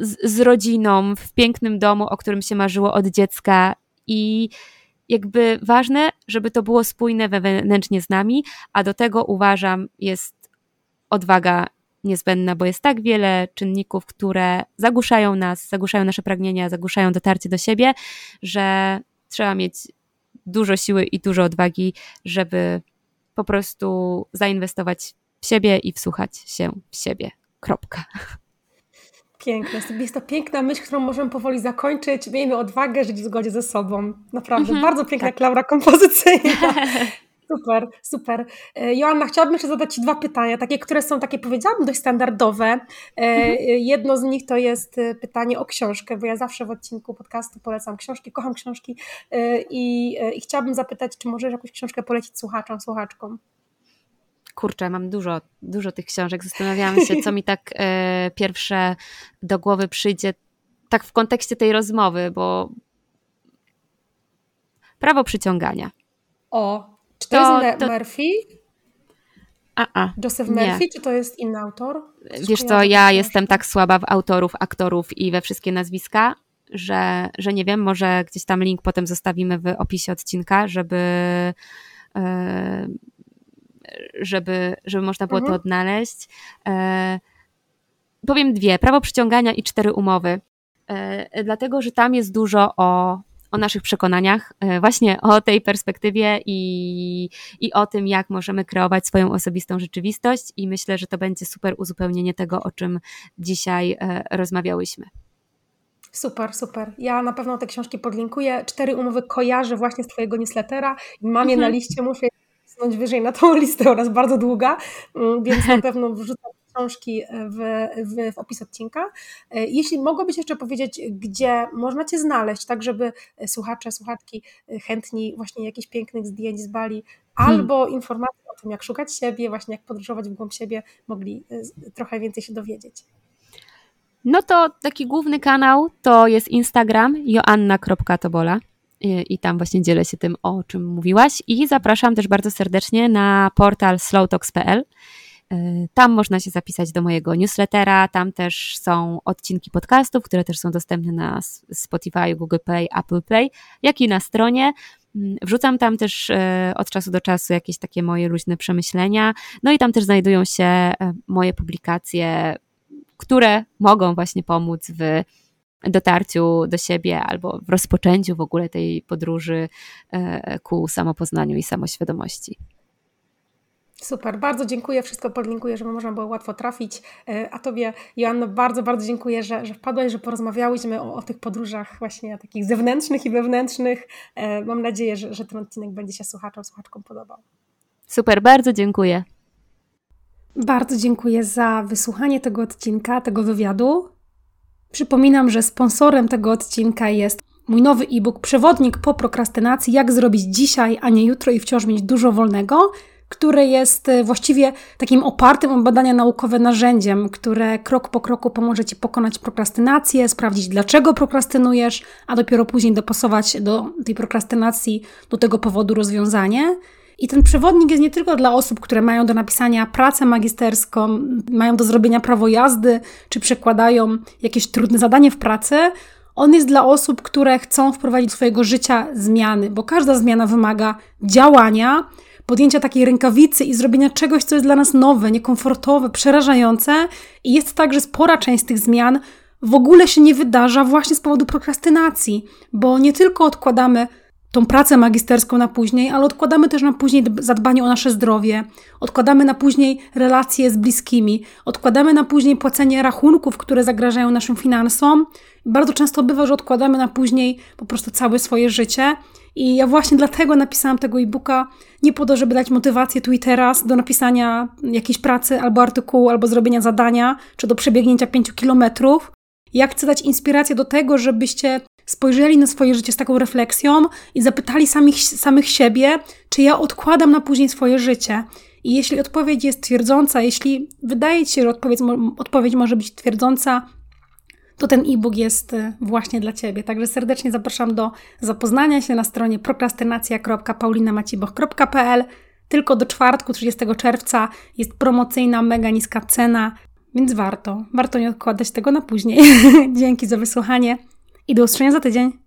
z, z rodziną w pięknym domu, o którym się marzyło od dziecka? I jakby ważne, żeby to było spójne wewnętrznie z nami, a do tego uważam jest odwaga niezbędna, bo jest tak wiele czynników, które zagłuszają nas, zagłuszają nasze pragnienia, zagłuszają dotarcie do siebie, że trzeba mieć dużo siły i dużo odwagi, żeby po prostu zainwestować w siebie i wsłuchać się w siebie. Kropka. Piękne. Jest to piękna myśl, którą możemy powoli zakończyć. Miejmy odwagę żyć w zgodzie ze sobą. Naprawdę. Mhm, bardzo piękna tak. klaura kompozycyjna. Super, super. E, Joanna, chciałabym jeszcze zadać Ci dwa pytania, takie, które są takie, powiedziałabym, dość standardowe. E, mhm. Jedno z nich to jest e, pytanie o książkę, bo ja zawsze w odcinku podcastu polecam książki, kocham książki i, i chciałabym zapytać, czy możesz jakąś książkę polecić słuchaczom, słuchaczkom? kurczę, mam dużo, dużo tych książek. Zastanawiałam się, co mi tak e, pierwsze do głowy przyjdzie, tak w kontekście tej rozmowy, bo prawo przyciągania. O, czy to, to jest to... Murphy? A, a, Joseph Murphy, nie. czy to jest inny autor? Coś Wiesz co, ja jestem tak słaba w autorów, aktorów i we wszystkie nazwiska, że, że nie wiem, może gdzieś tam link potem zostawimy w opisie odcinka, żeby e, żeby, żeby można było mhm. to odnaleźć. E, powiem dwie, prawo przyciągania i cztery umowy, e, dlatego, że tam jest dużo o, o naszych przekonaniach, e, właśnie o tej perspektywie i, i o tym, jak możemy kreować swoją osobistą rzeczywistość i myślę, że to będzie super uzupełnienie tego, o czym dzisiaj e, rozmawiałyśmy. Super, super. Ja na pewno te książki podlinkuję. Cztery umowy kojarzę właśnie z Twojego newslettera i mam je mhm. na liście, muszę wcisnąć wyżej na tą listę oraz bardzo długa, mm, więc na pewno wrzucam książki w, w, w, opis odcinka. E, jeśli mogłabyś jeszcze powiedzieć, gdzie można Cię znaleźć, tak żeby słuchacze, słuchaczki chętni właśnie jakichś pięknych zdjęć z Bali hmm. albo informacji o tym, jak szukać siebie, właśnie jak podróżować w głąb siebie, mogli e, trochę więcej się dowiedzieć. No to taki główny kanał to jest Instagram joanna.tobola i tam właśnie dzielę się tym, o czym mówiłaś. I zapraszam też bardzo serdecznie na portal slowtalks.pl. Y, tam można się zapisać do mojego newslettera, tam też są odcinki podcastów, które też są dostępne na Spotify, Google Play, Apple Play, jak i na stronie. Mm, wrzucam tam też y, od czasu do czasu jakieś takie moje luźne przemyślenia. No i tam też znajdują się y, moje publikacje, które mogą właśnie pomóc w dotarciu do siebie albo w rozpoczęciu w ogóle tej podróży e, ku samopoznaniu i samoświadomości. Super, bardzo dziękuję. Wszystko podlinkuję, żeby można było łatwo trafić. E, a Tobie, Joanno, bardzo, bardzo dziękuję, że, że wpadłaś, że porozmawiałyśmy o, o tych podróżach właśnie takich zewnętrznych i wewnętrznych. E, mam nadzieję, że, że ten odcinek będzie się słuchaczom, słuchaczkom podobał. Super, bardzo dziękuję. Bardzo dziękuję za wysłuchanie tego odcinka, tego wywiadu. Przypominam, że sponsorem tego odcinka jest mój nowy e-book Przewodnik po prokrastynacji jak zrobić dzisiaj, a nie jutro i wciąż mieć dużo wolnego, który jest e, właściwie takim opartym o badania naukowe narzędziem, które krok po kroku pomoże Ci pokonać prokrastynację, sprawdzić dlaczego prokrastynujesz, a dopiero później dopasować do tej prokrastynacji, do tego powodu rozwiązanie. I ten przewodnik jest nie tylko dla osób, które mają do napisania pracę magisterską, mają do zrobienia prawo jazdy, czy przekładają jakieś trudne zadanie w pracy. On jest dla osób, które chcą wprowadzić do swojego życia zmiany, bo każda zmiana wymaga działania, podjęcia takiej rękawicy i zrobienia czegoś, co jest dla nas nowe, niekomfortowe, przerażające. I jest tak, że spora część z tych zmian w ogóle się nie wydarza właśnie z powodu prokrastynacji, bo nie tylko odkładamy tą pracę magisterską na później, ale odkładamy też na później zadbanie o nasze zdrowie, odkładamy na później relacje z bliskimi, odkładamy na później płacenie rachunków, które zagrażają naszym finansom. Bardzo często bywa, że odkładamy na później po prostu całe swoje życie. I ja właśnie dlatego napisałam tego e-booka, nie po to, żeby dać motywację tu i teraz do napisania jakiejś pracy albo artykułu, albo zrobienia zadania, czy do przebiegnięcia pięciu kilometrów. Ja chcę dać inspirację do tego, żebyście spojrzeli na swoje życie z taką refleksją i zapytali samych, samych siebie, czy ja odkładam na później swoje życie. I jeśli odpowiedź jest twierdząca, jeśli wydaje ci się, że odpowiedź, odpowiedź może być twierdząca, to ten e-book jest y, właśnie dla Ciebie. Także serdecznie zapraszam do zapoznania się na stronie prokrastynacja.paulinamaciboch.pl. Tylko do czwartku, 30 czerwca jest promocyjna, mega niska cena, więc warto. Warto nie odkładać tego na później. Dzięki za wysłuchanie i do usłyszenia za tydzień.